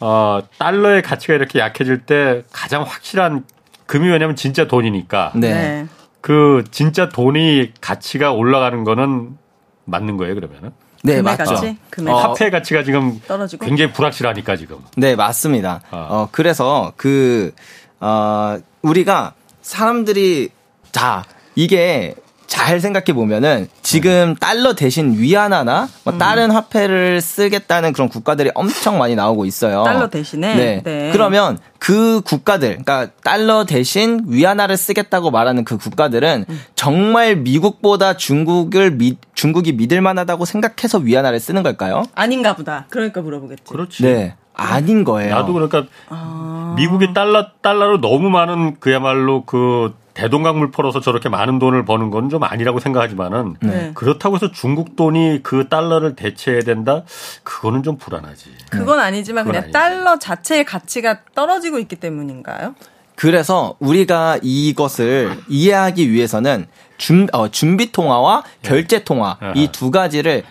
[SPEAKER 2] 어, 달러의 가치가 이렇게 약해질 때 가장 확실한 금이 왜냐면 진짜 돈이니까
[SPEAKER 3] 네.
[SPEAKER 2] 그 진짜 돈이 가치가 올라가는 거는 맞는 거예요 그러면은
[SPEAKER 3] 네, 맞죠.
[SPEAKER 4] 가치?
[SPEAKER 3] 어,
[SPEAKER 2] 화폐 가치가 지금
[SPEAKER 4] 떨어지고.
[SPEAKER 2] 굉장히 불확실하니까 지금
[SPEAKER 3] 네, 맞습니다.
[SPEAKER 2] 아.
[SPEAKER 3] 어, 그래서 그, 어, 우리가 사람들이, 자, 이게 잘 생각해 보면은 지금 달러 대신 위안화나 뭐 다른 화폐를 쓰겠다는 그런 국가들이 엄청 많이 나오고 있어요.
[SPEAKER 4] 달러 대신에?
[SPEAKER 3] 네.
[SPEAKER 4] 네.
[SPEAKER 3] 그러면 그 국가들, 그러니까 달러 대신 위안화를 쓰겠다고 말하는 그 국가들은 정말 미국보다 중국을 미, 중국이 믿을 만하다고 생각해서 위안화를 쓰는 걸까요?
[SPEAKER 4] 아닌가 보다. 그러니까 물어보겠지.
[SPEAKER 2] 그렇지.
[SPEAKER 3] 네. 아닌 거예요.
[SPEAKER 2] 나도 그러니까
[SPEAKER 4] 아.
[SPEAKER 2] 미국이 달러 달러로 너무 많은 그야말로 그 대동강물 풀어서 저렇게 많은 돈을 버는 건 좀 아니라고 생각하지만은
[SPEAKER 4] 네.
[SPEAKER 2] 그렇다고 해서 중국 돈이 그 달러를 대체해야 된다? 그거는 좀 불안하지.
[SPEAKER 4] 그건 아니지만
[SPEAKER 2] 그건
[SPEAKER 4] 그냥
[SPEAKER 2] 아니지.
[SPEAKER 4] 달러 자체의 가치가 떨어지고 있기 때문인가요?
[SPEAKER 3] 그래서 우리가 이것을 이해하기 위해서는 준, 어, 준비 통화와 결제 통화
[SPEAKER 2] 네.
[SPEAKER 3] 이두 가지를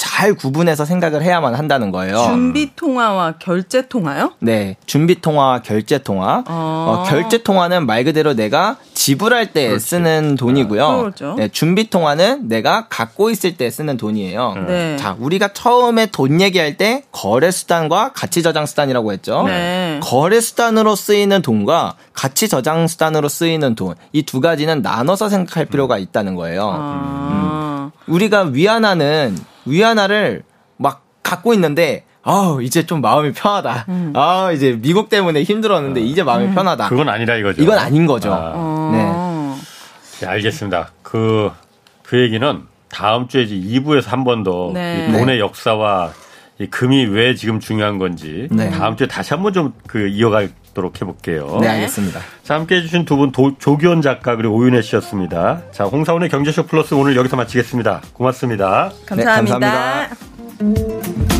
[SPEAKER 3] 잘 구분해서 생각을 해야만 한다는 거예요.
[SPEAKER 4] 준비 통화와 결제 통화요?
[SPEAKER 3] 네, 준비 통화, 결제 통화. 어, 결제 통화는 말 그대로 내가 지불할 때
[SPEAKER 2] 그렇지.
[SPEAKER 3] 쓰는 돈이고요.
[SPEAKER 4] 그렇죠.
[SPEAKER 3] 네, 준비 통화는 내가 갖고 있을 때 쓰는 돈이에요.
[SPEAKER 4] 네.
[SPEAKER 3] 자, 우리가 처음에 돈 얘기할 때 거래 수단과 가치 저장 수단이라고 했죠.
[SPEAKER 4] 네.
[SPEAKER 3] 거래 수단으로 쓰이는 돈과 가치 저장 수단으로 쓰이는 돈 이 두 가지는 나눠서 생각할 필요가 있다는 거예요.
[SPEAKER 4] 아.
[SPEAKER 3] 우리가 위안화는 위안화를 막 갖고 있는데 아우 이제 좀 마음이 편하다.
[SPEAKER 4] 음.
[SPEAKER 3] 아 이제 미국 때문에 힘들었는데 이제 마음이 편하다.
[SPEAKER 2] 그건 아니라 이거죠.
[SPEAKER 3] 이건 아닌 거죠.
[SPEAKER 2] 아,
[SPEAKER 4] 어.
[SPEAKER 2] 네, 알겠습니다. 그, 그 얘기는 다음 주에 이제 2부에서 한 번 더
[SPEAKER 4] 네.
[SPEAKER 2] 이 돈의 역사와 이 금이 왜 지금 중요한 건지
[SPEAKER 3] 네.
[SPEAKER 2] 다음 주에 다시 한번 좀 그 이어가 도록 해볼게요.
[SPEAKER 3] 네, 알겠습니다.
[SPEAKER 2] 자, 함께 해주신 두 분 조기현 작가 그리고 오윤혜 씨였습니다. 자, 홍사원의 경제쇼 플러스 오늘 여기서 마치겠습니다. 고맙습니다.
[SPEAKER 4] 감사합니다.
[SPEAKER 3] 네, 감사합니다.